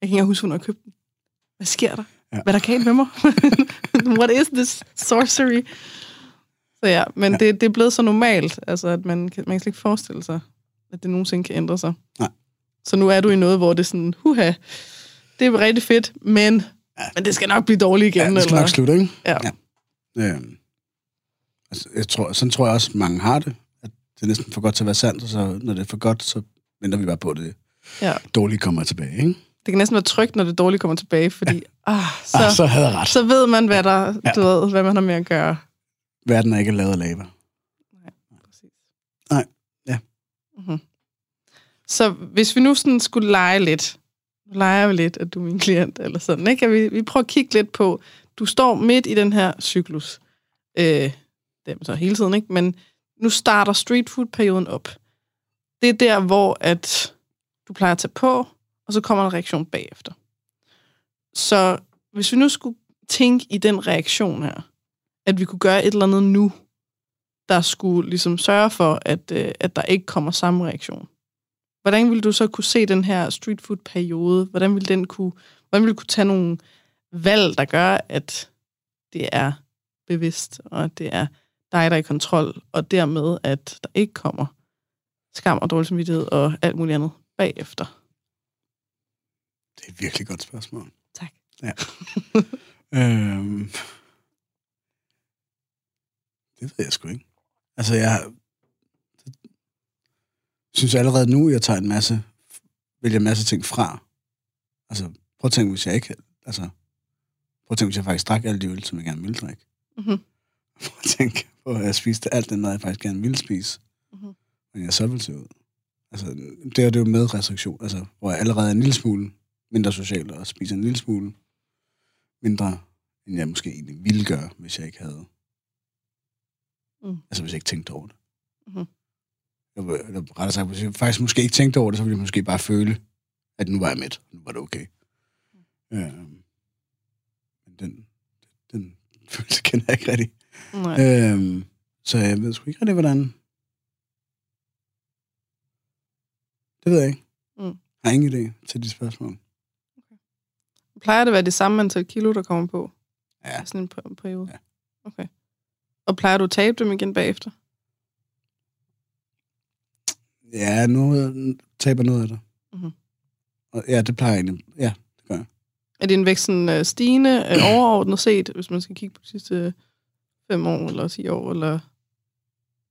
Jeg kan ikke huske, hvornår jeg købte den. Hvad sker der? Ja. Hvad er der galt med mig? What is this sorcery? Så ja, men ja. Det, det er blevet så normalt, altså, at man kan, man kan slet ikke forestille sig, at det nogensinde kan ændre sig. Nej. Så nu er du i noget, hvor det er sådan, huha, det er rigtig fedt, men, Ja. men det skal nok blive dårligt igen. Ja, det skal eller? nok slutte, ikke? Ja. ja. Øhm, altså, jeg tror, sådan tror jeg også, mange har det. At det er næsten for godt til at være sandt, og så når det er for godt, så venter vi bare på, at det Ja. dårlige kommer tilbage, ikke? Det kan næsten være trygt, når det dårlige kommer tilbage, fordi ah, så, Så, ah, så havde jeg ret. så ved man, hvad, der, Ja. ja. du ved, hvad man har med at gøre. Verden er ikke lavet af lava. Præcis. Nej, ja. Mm-hmm. Så hvis vi nu sådan skulle lege lidt, nu leger vi lidt, at du er min klient, eller sådan, ikke? Kan vi, vi prøver at kigge lidt på, du står midt i den her cyklus. Øh, det er så hele tiden, ikke? Men nu starter street food-perioden op. Det er der, hvor at du plejer at tage på, og så kommer en reaktion bagefter. Så hvis vi nu skulle tænke i den reaktion her, at vi kunne gøre et eller andet nu, der skulle ligesom sørge for, at, øh, at der ikke kommer samme reaktion. Hvordan ville du så kunne se den her street food periode? Hvordan ville den kunne, hvordan ville du kunne tage nogle valg, der gør, at det er bevidst, og at det er dig, der er i kontrol, og dermed, at der ikke kommer skam og dårlig samvittighed og alt muligt andet bagefter? Det er et virkelig godt spørgsmål. Tak. Ja. øhm, det ved jeg sgu ikke. Altså, jeg synes allerede nu, jeg tager en masse, vælger en masse ting fra. Altså, prøv at tænke, hvis jeg ikke, altså, prøv at tænke, hvis jeg faktisk drak alt det øl, som jeg gerne ville drikke. Mhm. Prøv at tænke at jeg spiste alt den mad, jeg faktisk gerne ville spise. Mhm. Men jeg så ville se ud. Altså, det er det jo med restriktion, altså, hvor jeg allerede er en lille smule mindre social og spiser en lille smule mindre, end jeg måske egentlig ville gøre, hvis jeg ikke havde... Mm. Altså, hvis jeg ikke tænkte over det. Mhm. Jeg, eller rettere sagt, hvis jeg faktisk måske ikke tænkte over det, så ville jeg måske bare føle, at nu var jeg med. Nu var det okay. Mm. Øhm, men den, den følelse kender jeg ikke rigtig. Nej. Øhm, så jeg ved sgu ikke rigtig, hvordan... Det ved jeg ikke. Mm. Jeg har ingen idé til de spørgsmål. Plejer det at være det samme antal kilo, der kommer på? Ja. i Sådan en per- periode? Ja. Okay. Og plejer du at tabe dem igen bagefter? Ja, nu taber noget af det. Mhm. Og ja, det plejer jeg egentlig. Ja, det gør jeg. Er din vægt sådan øh, stigende øh, overordnet set, hvis man skal kigge på de sidste fem år eller 10 år, eller,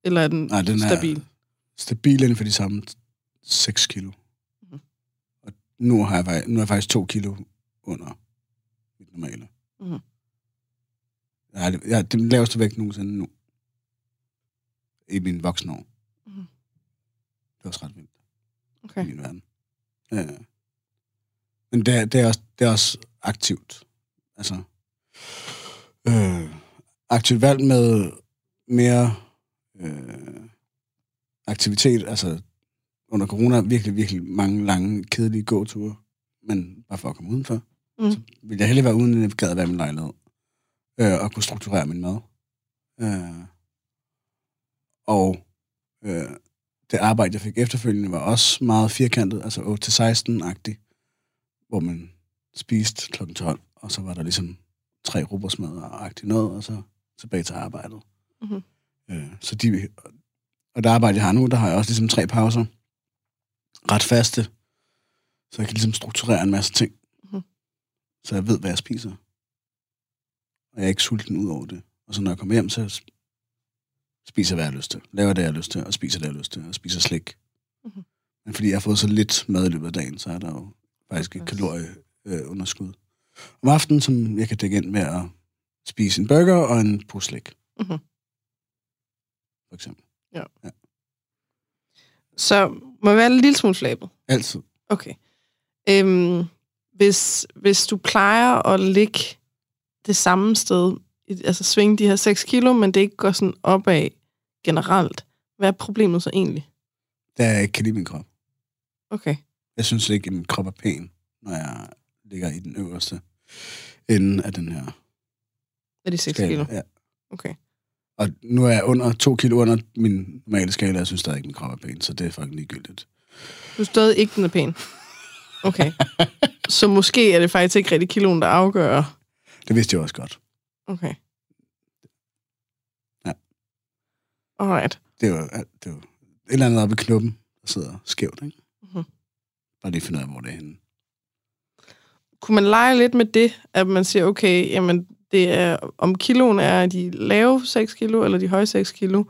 eller er den, Nej, den er stabil? stabil inden for de samme 6 kilo. Mhm. Og nu har jeg, nu er jeg faktisk 2 kilo under mit normale. Mhm. Jeg har, jeg, det er den laveste vægt nogensinde nu. I min voksne år. Mhm. Det er også ret vildt Okay. i min verden. Ja. Men det, er- det, er også, det er også aktivt. Altså, øh, aktivt valg med mere øh, aktivitet. Altså, under corona virkelig, virkelig mange lange, kedelige gåture. Men bare for at komme udenfor. Mm. Så ville jeg hellere være uden, end jeg gad at være i min lejlighed. Øh, og kunne strukturere min mad. Øh, og øh, det arbejde, jeg fik efterfølgende, var også meget firkantet, altså 8-16-agtigt, hvor man spiste kl. 12, og så var der ligesom tre robotsmadder-agtigt noget, og så tilbage til arbejdet. Mhm. Øh, så de, og det arbejde, jeg har nu, der har jeg også ligesom tre pauser, ret faste, så jeg kan ligesom strukturere en masse ting, Mhm. så jeg ved, hvad jeg spiser. Og jeg er ikke sulten ud over det. Og så når jeg kommer hjem, så spiser, hvad jeg har lyst til. Laver det, jeg har lyst til, og spiser det, jeg har lyst til, og spiser slik. Mhm. Men fordi jeg har fået så lidt mad i løbet af dagen, så er der jo faktisk et kalorieunderskud. Om aftenen, som jeg kan dække ind med at spise en burger og en pose slik, Mhm. for eksempel. Så må være en lille smule flabet. Altid. Okay. Øhm, hvis, hvis du plejer at ligge det samme sted, altså svinge de her 6 kilo, men det ikke går sådan opad generelt, hvad er problemet så egentlig? Det er jeg ikke kan lide min krop. Okay. Jeg synes ikke, at min krop er pæn, når jeg ligger i den øverste ende af den her Er de 6 skala. kilo? Ja. Okay. Og nu er jeg under to kilo under min normale skala, og jeg synes stadig ikke, min krop er pæn, så det er fucking ligegyldigt. Du er stadig ikke, den er pæn. Okay. så måske er det faktisk ikke rigtig kiloen, der afgør. Det vidste jeg også godt. Okay. Ja. Alright. Det var, det var et eller andet oppe i knuppen, der sidder skævt, ikke? Mhm. Bare lige finde ud af, hvor det er henne. Kunne man lege lidt med det, at man siger, okay, jamen, det er, om kiloen er de lave 6 kilo, eller de høje 6 kilo,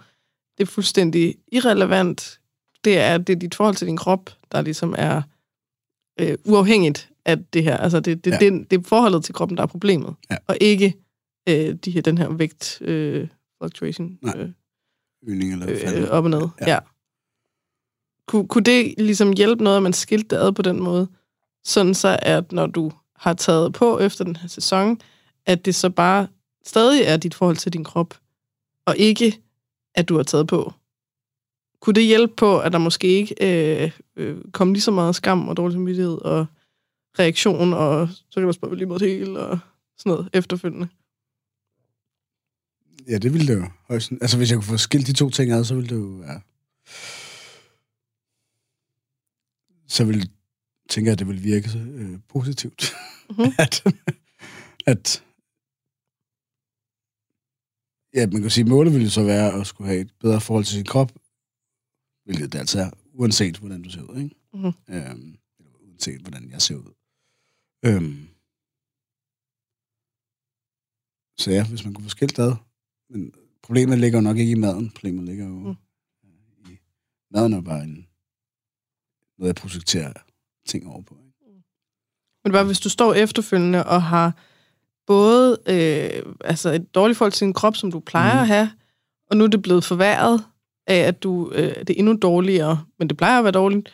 det er fuldstændig irrelevant. Det er, det er dit forhold til din krop, der ligesom er øh, uafhængigt af det her. Altså, det, det, Ja. det, det er forholdet til kroppen, der er problemet, Ja. og ikke øh, de her, den her vægt øh, fluctuation Nej. øh, Øgning eller øh, fald. op og ned. Ja. Ja. Kunne, kunne det ligesom hjælpe noget, at man skilte det ad på den måde? Sådan så, at når du har taget på efter den her sæson, at det så bare stadig er dit forhold til din krop, og ikke, at du har taget på. Kunne det hjælpe på, at der måske ikke øh, øh, kom lige så meget skam og dårlig samvittighed og reaktion, og så kan du spørge lige mod det hele og sådan noget efterfølgende? Ja, det ville det jo. højst- Altså, hvis jeg kunne få skilt de to ting ad, så ville det jo være... Så ville tænker jeg, at det vil virke øh, positivt. Mhm. at, at ja, man kan sige, at målet ville så være at skulle have et bedre forhold til sin krop, hvilket det altså er, uanset hvordan du ser ud, ikke? Mhm. Øhm, uanset hvordan jeg ser ud. Øhm, så ja, hvis man kunne få skilt ad. Men problemet ligger jo nok ikke i maden. Problemet ligger jo Mm. mm. i... Maden er bare en, noget, jeg projekterer ting over på. Ikke? Men bare hvis du står efterfølgende og har både øh, altså et dårligt forhold til din krop, som du plejer mm. at have, og nu er det blevet forværret af, at du øh, det er endnu dårligere, men det plejer at være dårligt.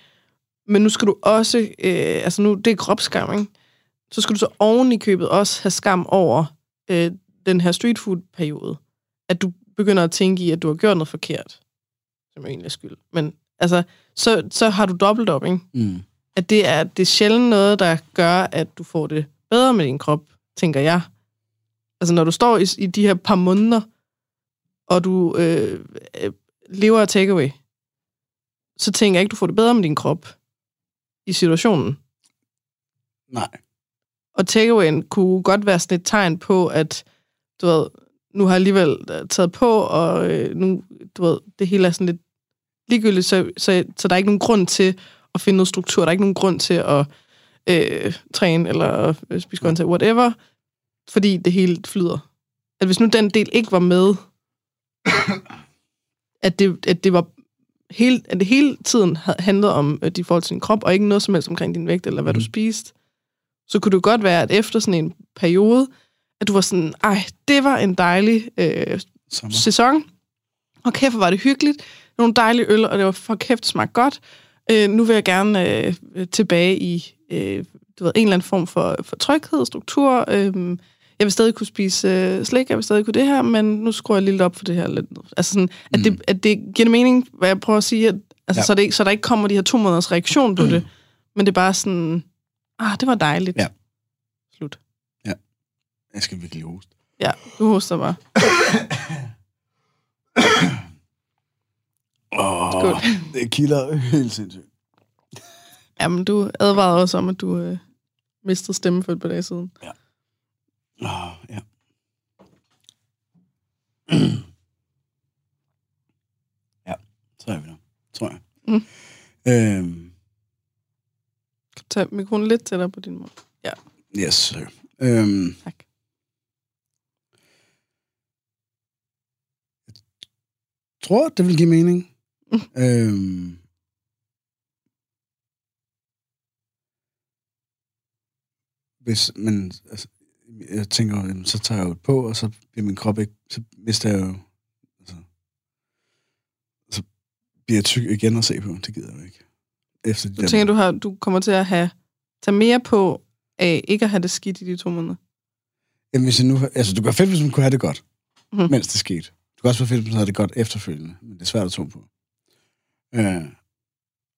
Men nu skal du også, øh, altså nu, det er kropsskam, ikke? Så skal du så oven i købet også have skam over øh, den her streetfood-periode. At du begynder at tænke i, at du har gjort noget forkert, som er egentlig skyld. Men altså, så, så har du dobbelt op, ikke? Mm. at det er, det er sjældent noget, der gør, at du får det bedre med din krop, tænker jeg. Altså, når du står i, i de her par måneder, og du øh, øh, lever af takeaway, så tænker jeg ikke, du får det bedre med din krop i situationen. Nej. Og takeawayen kunne godt være sådan et tegn på, at du ved, nu har jeg alligevel øh, taget på, og øh, nu, du ved, det hele er sådan lidt ligegyldigt, så, så, så der er ikke nogen grund til at finde noget struktur. Der er ikke nogen grund til at øh, træne eller øh, spise grøntsager, whatever, fordi det hele flyder. At hvis nu den del ikke var med, at det, at det var hele, at det hele tiden handlede om øh, dit forhold til din krop, og ikke noget som helst omkring din vægt, eller hvad mm. du mhm. spiste, så kunne det godt være, at efter sådan en periode, at du var sådan, ej, det var en dejlig øh, sæson, og kæft, var det hyggeligt, nogle dejlige øl, og det var for kæft smagt godt. Øh, nu vil jeg gerne øh, tilbage i øh, du ved, en eller anden form for, for tryghed, struktur. Øh, jeg vil stadig kunne spise øh, slik, jeg vil stadig kunne det her, men nu skruer jeg lidt op for det her. Lidt. Altså sådan, at, mm. det, at det giver det mening, hvad jeg prøver at sige, at, altså, ja. så, det, så der ikke kommer de her to måneders reaktion på mm. det, men det er bare sådan, ah, det var dejligt. Ja. Slut. Ja. Jeg skal virkelig hoste. Ja, du hoster bare. Åh, oh, det kilder helt sindssygt. Jamen, du advarede også om, at du øh, mistede stemme for et par dage siden. Ja. Oh, ja. ja, så er vi der, tror jeg. Mm. Øhm. Kan du tage mikrofonen lidt tættere på din mund? Ja. Yes, sir. Øhm. Tak. Jeg tror, det vil give mening. Øhm. Hvis, men altså, jeg tænker, jamen, så tager jeg jo på, og så bliver min krop ikke, så mister jeg jo, altså, så bliver jeg tyk igen at se på. Det gider jeg jo ikke. Efter du tænker, du, har, du kommer til at have, tage mere på af ikke at have det skidt i de to måneder? Jamen, hvis jeg nu, altså, du kan fedt, hvis man kunne have det godt, mm-hmm. mens det skete. Du kan også være fedt, hvis man havde det godt efterfølgende, men det er svært at tro på. Øh,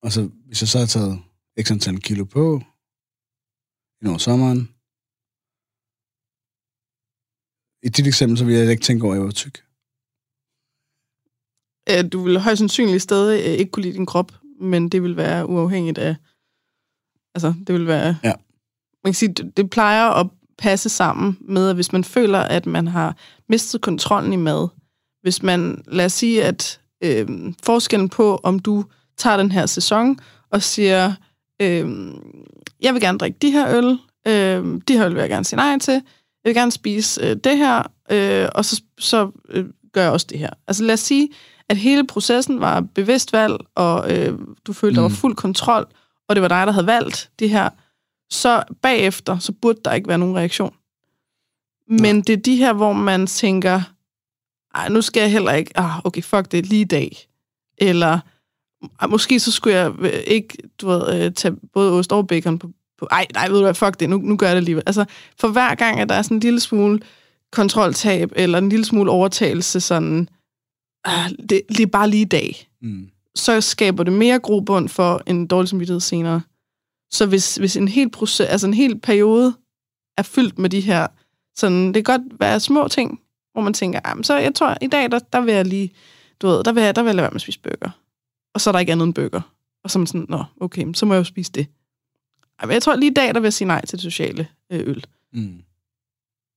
og så, hvis jeg så har taget x antal kilo på, i over sommeren, i dit eksempel, så vil jeg ikke tænke over, at jeg var tyk. Du vil højst sandsynligt stadig øh, ikke kunne lide din krop, men det vil være uafhængigt af... Altså, det vil være... Ja. Man kan sige, det, det plejer at passe sammen med, at hvis man føler, at man har mistet kontrollen i mad, hvis man, lad os sige, at øh, forskellen på, om du tager den her sæson og siger, øh, jeg vil gerne drikke de her øl, øh, de her øl vil jeg gerne sige nej til, jeg vil gerne spise øh, det her, øh, og så, så øh, gør jeg også det her. Altså lad os sige, at hele processen var bevidst valg, og øh, du følte, mm. der var mm. fuld kontrol, og det var dig, der havde valgt det her, så bagefter, så burde der ikke være nogen reaktion. Men ja. det er de her, hvor man tænker, ej, nu skal jeg heller ikke, ah, okay, fuck det, lige i dag. Eller, måske så skulle jeg øh, ikke, du ved, øh, tage både ost og bacon på på, ej, nej, ved du hvad, fuck det, nu, nu gør jeg det alligevel. Altså, for hver gang, at der er sådan en lille smule kontroltab, eller en lille smule overtagelse, sådan, ah, det, det er bare lige i dag, mm. så skaber det mere grobund for en dårlig samvittighed senere. Så hvis, hvis en hel proces, altså en hel periode er fyldt med de her, sådan, det kan godt være små ting, hvor man tænker, ah, så jeg tror, i dag, der, der vil jeg lige, du ved, der vil jeg, der vil jeg lade være med at spise bøger. Og så er der ikke andet end bøger. Og så er man sådan, nå, okay, så må jeg jo spise det. Jeg tror lige i dag, der vil jeg sige nej til det sociale øh, øl. Mm.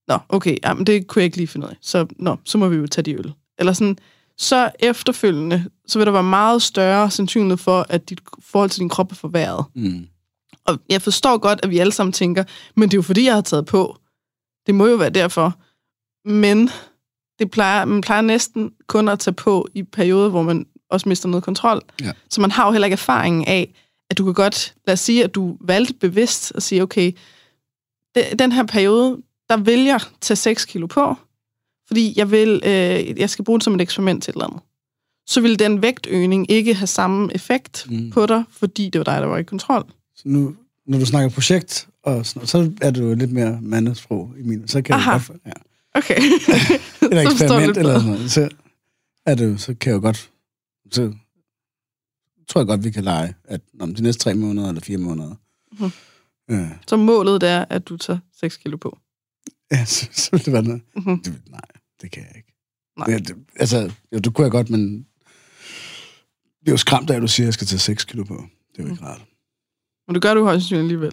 Nå, okay, jamen, det kunne jeg ikke lige finde ud af. Så, nå, så må vi jo tage de øl. Eller sådan, så efterfølgende, så vil der være meget større sandsynlighed for, at dit forhold til din krop er forværret. Mm. Og jeg forstår godt, at vi alle sammen tænker, men det er jo fordi, jeg har taget på. Det må jo være derfor. Men det plejer, man plejer næsten kun at tage på i perioder, hvor man også mister noget kontrol. Ja. Så man har jo heller ikke erfaringen af, at du kan godt, lad os sige, at du valgte bevidst at sige, okay, den her periode, der vil jeg tage 6 kilo på, fordi jeg vil, øh, jeg skal bruge det som et eksperiment til et eller andet. Så vil den vægtøgning ikke have samme effekt mm. på dig, fordi det var dig, der var i kontrol. Så nu, når du snakker projekt, og sådan, så er du lidt mere mandesprog i min. Så kan Aha. du godt... Ja. Okay. eller eksperiment eller sådan noget. Så, er det, så kan jeg jo godt... Så tror jeg godt, vi kan lege, at om de næste tre måneder eller fire måneder. Mm. Øh. Så målet er, at du tager 6 kilo på? Ja, så, så vil det være noget. Mm-hmm. Det, nej, det kan jeg ikke. Nej. Det, det, altså, jo, det kunne jeg godt, men det er jo skræmt af, at du siger, at jeg skal tage 6 kilo på. Det er jo ikke mm. rart. Men du gør du højst sandsynligt alligevel.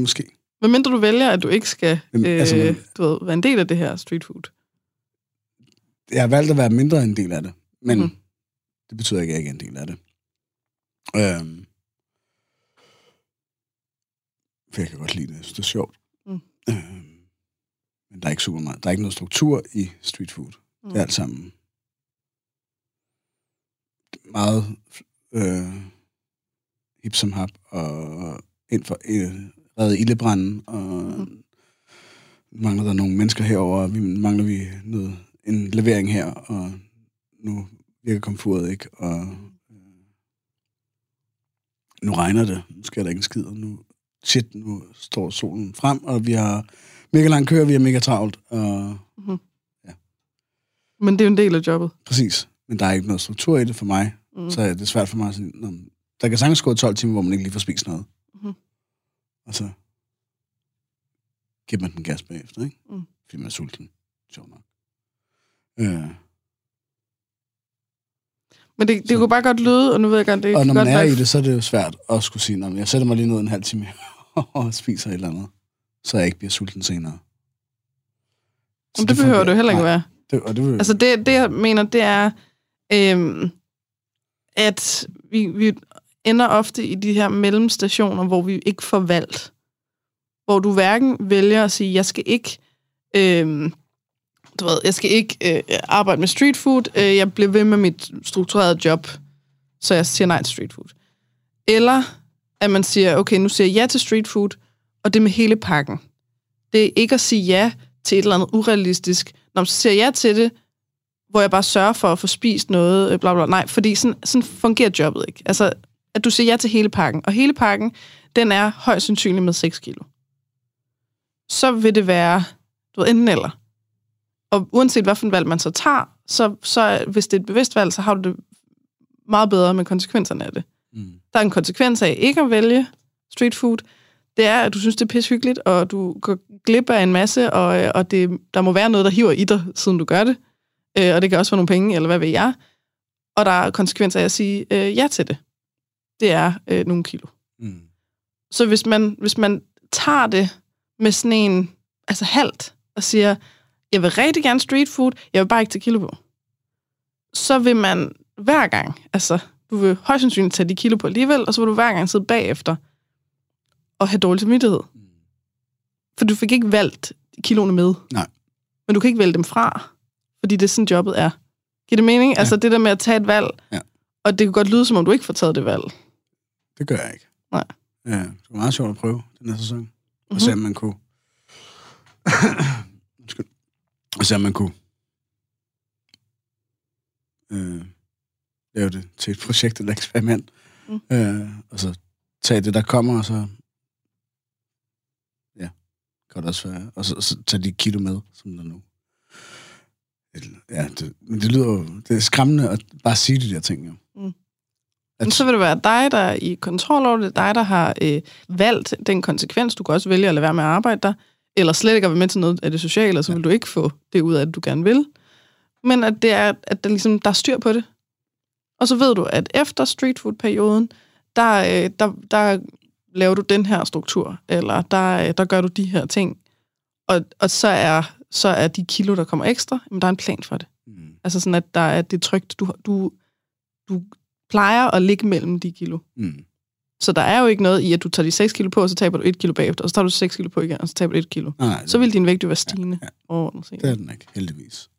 Måske. Hvad mindre du vælger, at du ikke skal Jamen, øh, altså, man- du ved, være en del af det her street food. Jeg har valgt at være mindre en del af det, men mm. det betyder ikke, at jeg ikke er en del af det. Øhm, for jeg kan godt lide det. Jeg synes, det er sjovt. Mm. Øhm, men der er ikke super meget. Der er ikke noget struktur i street food. Mm. Det er alt sammen meget øh, hip som hap og ind for øh, redde ildebranden og mm. mangler der nogle mennesker herover vi mangler vi noget, en levering her og nu virker komfuret ikke og øh, nu regner det nu sker der ikke en skid og nu shit nu står solen frem og vi har mega lang kø og vi er mega travlt og Men det er jo en del af jobbet. Præcis. Men der er ikke noget struktur i det for mig. Mm. Så er det svært for mig at sige, "Nå, men der kan sagtens gå 12 timer, hvor man ikke lige får spist noget. Mhm. Og så giver man den gas bagefter, ikke? Mm. Fordi man er sulten. Sjovt nok. Øh. Men det, det Så- kunne bare godt lyde, og nu ved jeg godt, det Og når godt man er være... i det, så er det jo svært at skulle sige, at jeg sætter mig lige ned en halv time og spiser et eller andet, så jeg ikke bliver sulten senere. Så Men det behøver det jo heller ikke Nej, være. Det, og det vil, Altså det, det jeg mener, det er, øhm, at vi, vi ender ofte i de her mellemstationer, hvor vi ikke får valgt. Hvor du hverken vælger at sige, jeg skal ikke, øhm, du ved, jeg skal ikke øh, arbejde med street food, øh, jeg bliver ved med mit strukturerede job, så jeg siger nej til street food. Eller at man siger, okay, nu siger jeg ja til street food, og det med hele pakken. Det er ikke at sige ja til et eller andet urealistisk. Når man så siger ja til det, hvor jeg bare sørger for at få spist noget, øh, bla bla. Nej, fordi sådan, sådan fungerer jobbet ikke. Altså, at du siger ja til hele pakken. Og hele pakken, den er højst sandsynligt med 6 kilo. Så vil det være, du ved, enten eller. Og uanset hvad for en valg man så tager, så, så hvis det er et bevidst valg, så har du det meget bedre med konsekvenserne af det. mm, Der er en konsekvens af ikke at vælge street food. Det er, at du synes, det er pisse hyggeligt, og du går glip af en masse, og, øh, og det, der må være noget, der hiver i dig, siden du gør det. Øh, og det kan også være nogle penge, eller hvad ved jeg. Og der er konsekvenser af at sige øh, ja til det. Det er øh, nogle kilo. mm, Så hvis man, hvis man tager det med sådan en, altså halvt, og siger, jeg vil rigtig gerne street food, jeg vil bare ikke tage kilo på, så vil man hver gang, altså du vil højst sandsynligt tage de kilo på alligevel, og så vil du hver gang sidde bagefter og have dårlig samvittighed. For du fik ikke valgt kiloene med. Nej. Men du kan ikke vælge dem fra, fordi det er sådan, jobbet er. Giver det mening? Ja. Altså det der med at tage et valg, Ja. og det kan godt lyde, som om du ikke får taget det valg. Det gør jeg ikke. Nej. Ja, det var meget sjovt at prøve den her sæson. Og Mhm. se, om man kunne... Og se, om man kunne... Øh, lave det til et projekt eller eksperiment. Mm. Øh, og så tage det, der kommer, og så... Ja, kan det også være. Og så, så tage de kilo med, som der nu. Ja, det, men det lyder jo... Det er skræmmende at bare sige de der ting, jo. Mm. At, Men så vil det være dig, der er i kontrol over det, dig, der har øh, valgt den konsekvens. Du kan også vælge at lade være med at arbejde der, eller slet ikke at være med til noget af det sociale, så vil du ikke få det ud af det, du gerne vil. Men at, det er, at der, ligesom, der er styr på det. Og så ved du, at efter street food-perioden, der, øh, der, der laver du den her struktur, eller der, øh, der gør du de her ting. Og, og så, er, så er de kilo, der kommer ekstra, jamen, der er en plan for det. mm, Altså sådan, at der er det er trygt. Du, du, du plejer at ligge mellem de kilo. mm, Så der er jo ikke noget i, at du tager de 6 kilo på, og så taber du 1 kilo bagefter, og så tager du 6 kilo på igen, og så taber du 1 kilo. nej, Så vil din vægt jo være stigende. Ja, overordnet set. det er den ikke, heldigvis.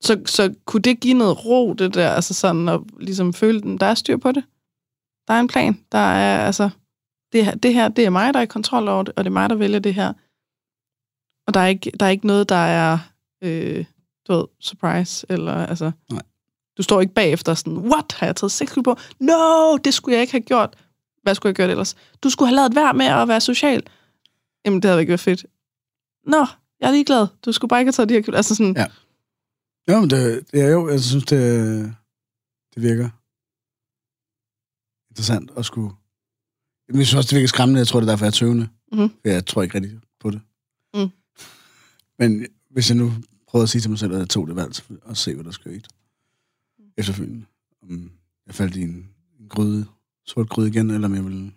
Så, så kunne det give noget ro, det der, altså sådan at ligesom føle, at der er styr på det? Der er en plan. Der er, altså, det her, det her, det er mig, der er i kontrol over det, og det er mig, der vælger det her. Og der er ikke, der er ikke noget, der er, øh, du ved, surprise, eller altså... Nej. Du står ikke bagefter sådan, what, har jeg taget 6 kilo på? No, det skulle jeg ikke have gjort. Hvad skulle jeg gøre ellers? Du skulle have lavet være med at være social. Jamen, det havde ikke været fedt. Nå, jeg er ligeglad. Du skulle bare ikke have taget de her kilo. Altså sådan, Ja. Jo, men det, det er jo, jeg synes, det, det virker interessant at skulle... Jeg synes også, det virker skræmmende. Jeg tror, det er derfor, jeg er tøvende. Mhm. For jeg tror ikke rigtig på det. Mm. Men hvis jeg nu prøvede at sige til mig selv, at jeg tog det valg, og se, hvad der skete efterfølgende. Om jeg faldt i en, en gryde, sort gryde igen, eller om jeg ville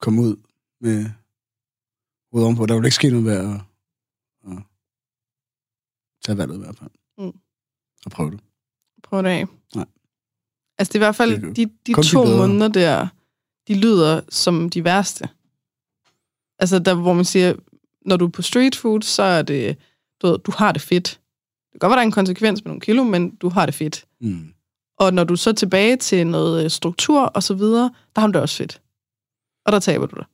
komme ud med hovedet ovenpå. Der vil ikke ske noget ved at, at tage valget i hvert fald. Mm. Og prøve det. Prøv det af. Nej. Altså, det er i hvert fald, Det de, de to bedre. måneder der, de lyder som de værste. Altså, der hvor man siger, når du er på street food, så er det, du, ved, du har det fedt. Det kan godt være, der er en konsekvens med nogle kilo, men du har det fedt. Mm. Og når du så er tilbage til noget øh, struktur og så videre, der har du det også fedt. Og der taber du det.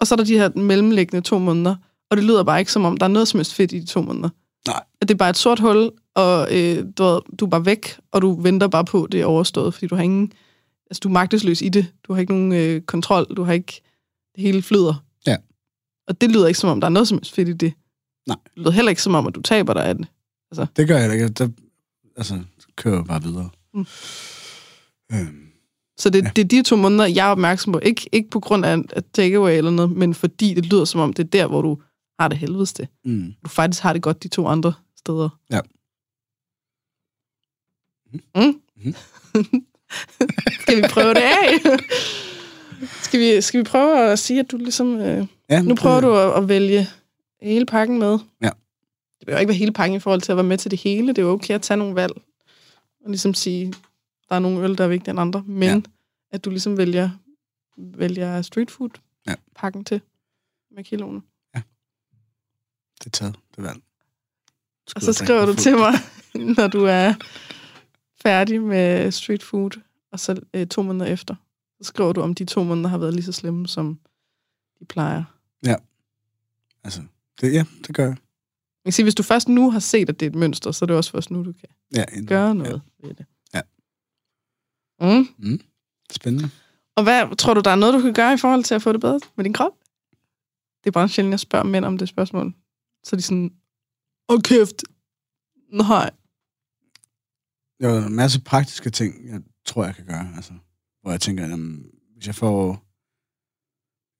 Og så er der de her mellemliggende to måneder, og det lyder bare ikke som om, der er noget som helst fedt i de to måneder. Nej. At det er bare et sort hul, og øh, du, du er bare væk, og du venter bare på, det er overstået, fordi du har ingen, altså du er magtesløs i det. Du har ikke nogen øh, kontrol, du har ikke, det hele flyder. Ja. Og det lyder ikke som om, der er noget som helst fedt i det. Nej. Det lyder heller ikke som om, at du taber dig af det. Det gør jeg heller ikke. Der, altså, kører jeg bare videre. Mm. Øhm, Så det, Ja. det er de to måneder, jeg er opmærksom på. Ikke, ikke på grund af et takeaway eller noget, men fordi det lyder som om, det er der, hvor du har det helvedeste. mm. Du faktisk har det godt de to andre steder. Ja. Mm? Mhm. skal vi prøve det af? skal, vi, skal vi prøve at sige, at du ligesom... Øh, Ja, nu prøver du at, at vælge hele pakken med. Ja. Det jo ikke være hele pakken i forhold til at være med til det hele. Det er jo okay at tage nogle valg. Og ligesom sige, der er nogle øl, der er vigtigere end andre. Men Ja. ja. at du ligesom vælger, vælger street food Ja. pakken til med kiloene. Det er taget, det valg. Og så skriver du til mig, når du er færdig med street food, og så øh, to måneder efter. Så skriver du, om de to måneder har været lige så slemme, som de plejer. Altså, det, ja, det gør jeg. Kan sige, hvis du først nu har set, at det er et mønster, så er det også først nu, du kan Ja, gøre noget ja. ved det. Ja. Mm. Ja. Spændende. Og hvad tror du, der er noget, du kan gøre i forhold til at få det bedre med din krop? Det er bare sjældent, jeg spørger mænd om det spørgsmål. Så er de sådan, åh oh, kæft, nej. Der er en masse praktiske ting, jeg tror, jeg kan gøre. Altså, hvor jeg tænker, jamen, hvis jeg får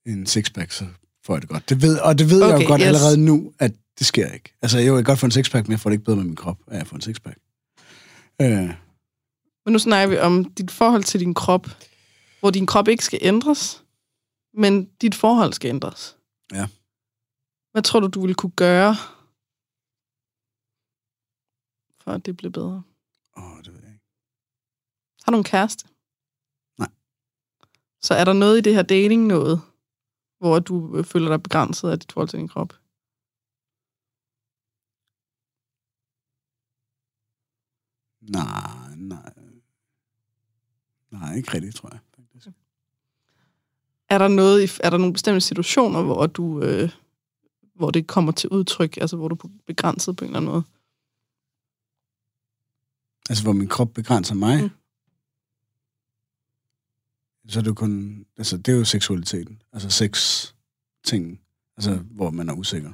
en sixpack, så får jeg det godt. Det ved, og det ved okay, jeg jo godt yes. allerede nu, at det sker ikke. Altså, jo, jeg kan godt få en sixpack, men jeg får det ikke bedre med min krop, at få en sixpack. Øh, Men nu snakker vi om dit forhold til din krop, hvor din krop ikke skal ændres, men dit forhold skal ændres. Ja. Hvad tror du, du ville kunne gøre, for at det bliver bedre? åh, det ved jeg ikke. Har du en kæreste? Nej. Så er der noget i det her dating noget, hvor du øh, føler dig begrænset af dit forhold til din krop? Nej, nej. Nej, ikke rigtigt, tror jeg. Faktisk. Er der noget, er der nogle bestemte situationer, hvor du, øh, hvor det kommer til udtryk, altså hvor du er begrænset på en eller anden måde? Altså, hvor min krop begrænser mig. Mm. Så er det jo kun... Altså, det er jo seksualiteten. Altså, sex ting. Altså, hvor man er usikker.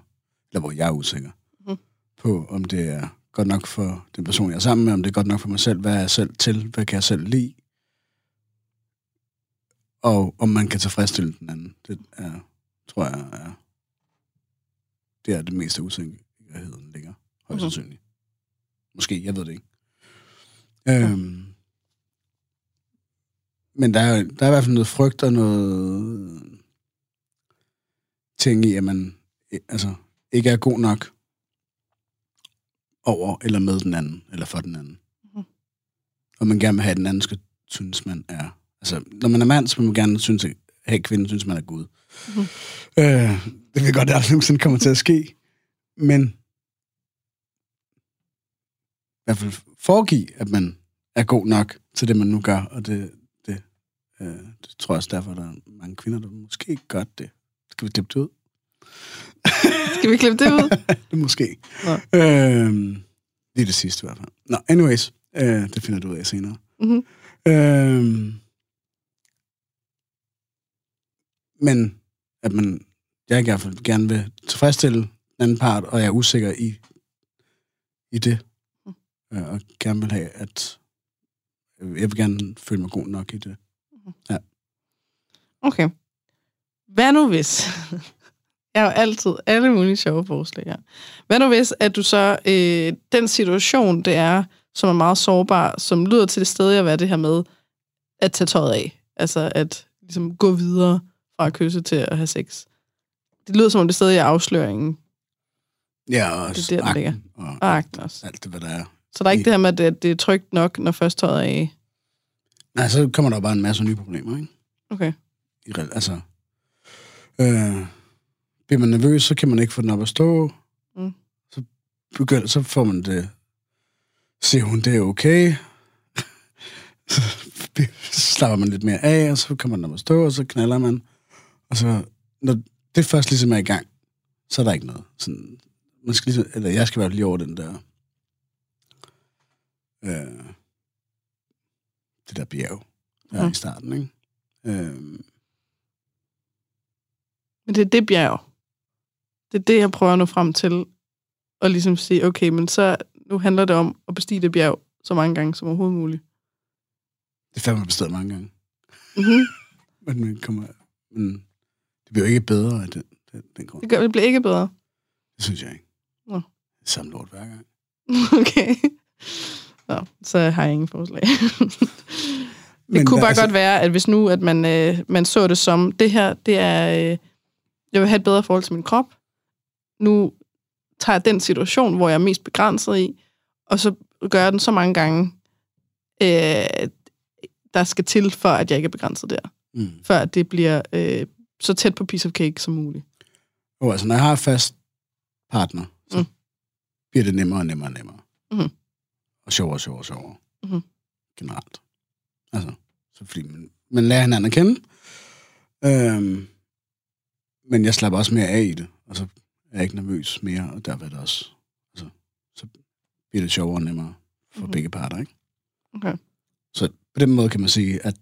Eller hvor jeg er usikker. Mhm. På, om det er godt nok for den person, jeg er sammen med, om det er godt nok for mig selv, hvad er jeg selv til, hvad kan jeg selv lide, og om man kan tilfredsstille den anden. Det er, tror jeg, er, det er det meste usikkerheden ligger, højst Mhm. sandsynligt. Måske, jeg ved det ikke. Øhm, men der er, der er i hvert fald noget frygt og noget ting i, at man altså, ikke er god nok over eller med den anden, eller for den anden. Mhm. Og man gerne vil have, at den anden skal synes, man er... Altså, når man er mand, så vil man gerne synes, at have kvinden synes, man er Gud. Mhm. Øh, det vil godt, at aldrig nogensinde kommer til at ske. Men i hvert fald foregive, at man er god nok til det, man nu gør, og det, det, øh, det tror jeg også derfor, at der er mange kvinder, der måske ikke gør det. Skal vi klippe det ud? Skal vi klippe det ud? det måske. Nå. Øhm, det er det sidste i hvert fald. Nå, anyways, øh, det finder du ud af senere. Mm-hmm. Øhm, men at man, jeg i hvert fald gerne vil tilfredsstille den anden part, og jeg er usikker i, i det. Øh, og gerne vil have, at jeg vil gerne føle mig god nok i det. Okay. Hvad nu hvis... Jeg har jo altid alle mulige sjove forslag her. Hvad nu hvis, at du så... Øh, den situation, det er, som er meget sårbar, som lyder til det sted at være det her med at tage tøjet af. Altså at ligesom gå videre fra at kysse til at have sex. Det lyder som om det stadig er afsløringen. Ja, og Det er der, den ligger. og Og akten også. alt det, hvad der er. Så der er ikke det her med, at det, er trygt nok, når først tøjet er af. Nej, så kommer der bare en masse nye problemer, ikke? Okay. I, altså, øh, bliver man nervøs, så kan man ikke få den op at stå. Mm. Så, begynder, så får man det, ser hun, det er okay. så slapper man lidt mere af, og så kommer den op at stå, og så knaller man. Og så, når det først ligesom er i gang, så er der ikke noget. Sådan, man skal ligesom, eller jeg skal fald lige over den der, øh, det der bjerg, der er i starten, ikke? Øh, Men det er det bjerg. Det er det, jeg prøver at nå frem til. Og ligesom sige, okay, men så nu handler det om at bestige det bjerg så mange gange som overhovedet muligt. det er fandme bestemt mange gange. Mm-hmm. Men, man kommer, men det bliver jo ikke bedre af den, den, den grund. Det, gør, det bliver ikke bedre. Det synes jeg ikke. Nå. Er samme lort hver gang. okay. Nå, så har jeg ingen forslag. det Men kunne der- bare altså- godt være, at hvis nu, at man, øh, man så det som, det her, det er, øh, jeg vil have et bedre forhold til min krop. Nu tager jeg den situation, hvor jeg er mest begrænset i, og så gør jeg den så mange gange, øh, der skal til, for at jeg ikke er begrænset der. Mm. Før det bliver øh, så tæt på piece of cake som muligt. Jo, altså, når jeg har fast partner, så Mm. mm. bliver det nemmere og nemmere og nemmere. Mhm. Og sjovere og sjovere og sjovere. Mhm. Generelt. Altså, så fordi man, man lærer hinanden at kende. Øhm, men jeg slapper også mere af i det, og så er jeg ikke nervøs mere, og der vil det også, altså, så bliver det sjovere og nemmere for Mhm. mm. begge parter, ikke? Okay. Så på den måde kan man sige, at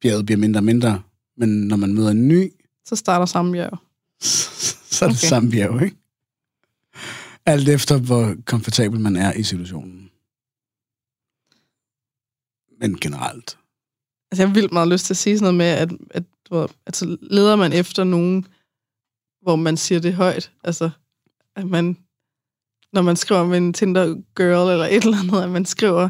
bjerget bliver mindre og mindre, men når man møder en ny, Så starter samme bjerg. så er det Okay. samme bjerg, ikke? Alt efter, hvor komfortabel man er i situationen. Men generelt. Altså, jeg har vildt meget lyst til at sige sådan noget med, at, at ved, altså, leder man efter nogen, hvor man siger det højt. Altså, at man, når man skriver med en Tinder-girl eller et eller andet, at man skriver,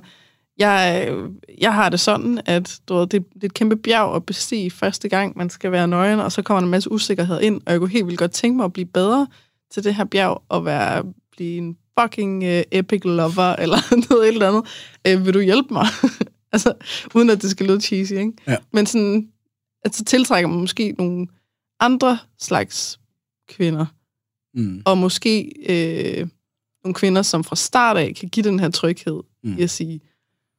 jeg, jeg har det sådan, at du ved, det, det er et kæmpe bjerg at bestige første gang, man skal være nøgen, og så kommer der en masse usikkerhed ind, og jeg kunne helt vildt godt tænke mig at blive bedre til det her bjerg, og være, blive en fucking uh, epic lover, eller noget et eller andet. Uh, vil du hjælpe mig? altså, uden at det skal lyde cheesy, ikke? Ja. Men sådan, at så tiltrækker man måske nogle andre slags kvinder, Mm. og måske øh, nogle kvinder, som fra start af kan give den her tryghed mm. I at sige,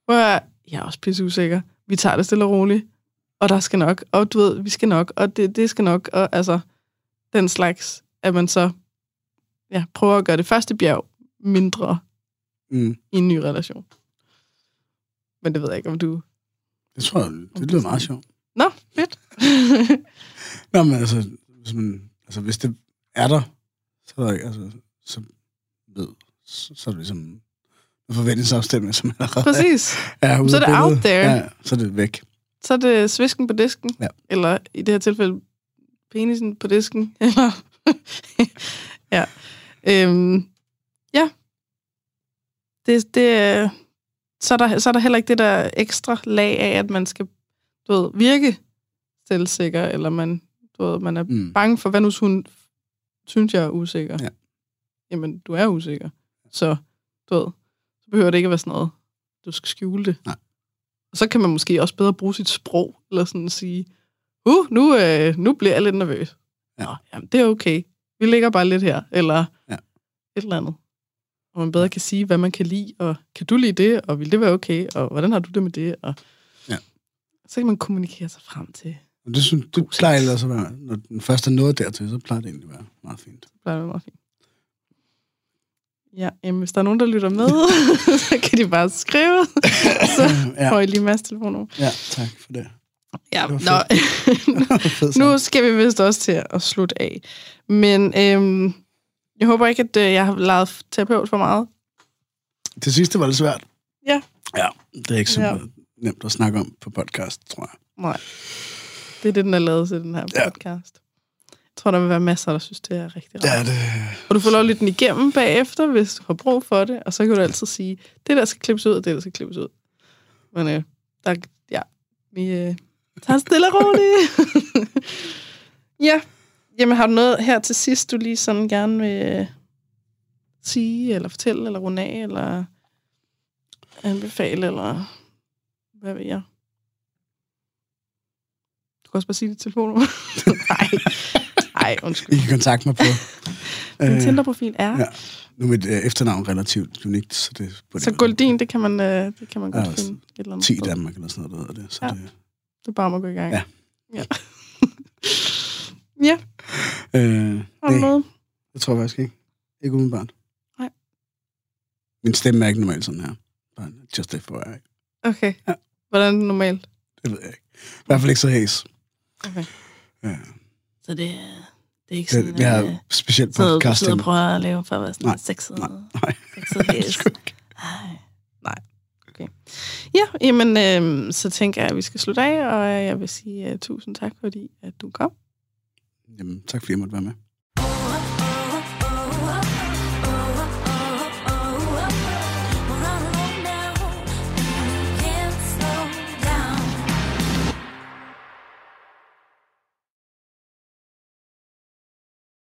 hvor jeg er også pisse usikker, vi tager det stille og roligt, og der skal nok, og du ved, vi skal nok, og det, det skal nok, og altså, den slags, at man så ja, prøver at gøre det første bjerg mindre Mm. i en ny relation. Men det ved jeg ikke, om du... Det tror jeg, det lyder meget sjovt. Nå, fedt. Nå, men altså, hvis, man, altså, hvis det er der, så er der ikke, altså, så ved, så, så er det ligesom en forventningsafstemning, som allerede Præcis. er Så er det out there. Ja, så er det væk. Så er det svisken på disken. Ja. Eller i det her tilfælde, penisen på disken. Eller ja. Øhm, ja. Det, det, så, er der, så er der heller ikke det der ekstra lag af, at man skal du ved, virke selvsikker, eller man, du ved, man er Mm. bange for, hvad nu hvis hun synes, jeg er usikker. Ja. Jamen, du er usikker. Så, du ved, så behøver det ikke at være sådan noget, du skal skjule det. Nej. Og så kan man måske også bedre bruge sit sprog, eller sådan sige, uh, nu, øh, nu bliver jeg lidt nervøs. Ja. Nå, jamen, det er okay. Vi ligger bare lidt her, eller Ja. et eller andet. Og man bedre kan sige, hvad man kan lide, og kan du lide det, og vil det være okay, og hvordan har du det med det, og Ja. så kan man kommunikere sig frem til, Og det, synes, det plejer ellers at være, når den første er nået dertil, så plejer det egentlig at være meget fint. det plejer at være meget fint. Ja, jamen, hvis der er nogen, der lytter med, så kan de bare skrive. så ja, får I lige masse telefonnummer. ja, tak for det. Ja, Det nå, nu skal vi vist også til at slutte af. Men øhm, jeg håber ikke, at øh, jeg har lavet terapeut for meget. Det sidste var lidt svært. Ja. Ja, det er ikke Ja. ja. nemt at snakke om på podcast, tror jeg. Nej. Det er det, den er lavet til, den her Ja. podcast. Jeg tror, der vil være masser, der synes, det er rigtig rart. Ja, det... Og du får lov at lytte den igennem bagefter, hvis du har brug for det. Og så kan du altid sige, det der skal klippes ud, og det der skal klippes ud. Men øh, der, ja, vi øh, tager stille og roligt. Ja. Jamen, har du noget her til sidst, du lige sådan gerne vil sige, eller fortælle, eller runde af, eller anbefale, eller hvad ved jeg? Du kan også bare sige dit telefonnummer. Nej. Nej, undskyld. I kan kontakte mig på... Min øh, Tinder-profil er... ja. Nu er mit øh, efternavn relativt unikt, så det burde Så Goldin, det kan man, øh, det kan man godt finde et eller andet 10 i sted. Danmark eller sådan noget, der hedder det. Så Ja. det Det er bare om at gå i gang. Ja. Ja. ja, øh, har du noget? det tror jeg faktisk ikke. Ikke umiddelbart. Nej. Min stemme er ikke normalt sådan her. Bare Just FYI. Okay. Ja. Hvordan er det normalt? Det ved jeg ikke. I hvert fald ikke så hæs. Okay. Ja. Så det, er- det er ikke sådan, Det, har øh, specielt så du podcast. sidder og prøver at lave for at være sådan Nej, sexet. nej, nej. Sexet Det er hæs. sgu ikke. Ej, nej. Okay. Ja, jamen, øh, så tænker jeg, at vi skal slutte af, og jeg vil sige uh, tusind tak, fordi at du kom. Jamen, tak fordi jeg måtte være med.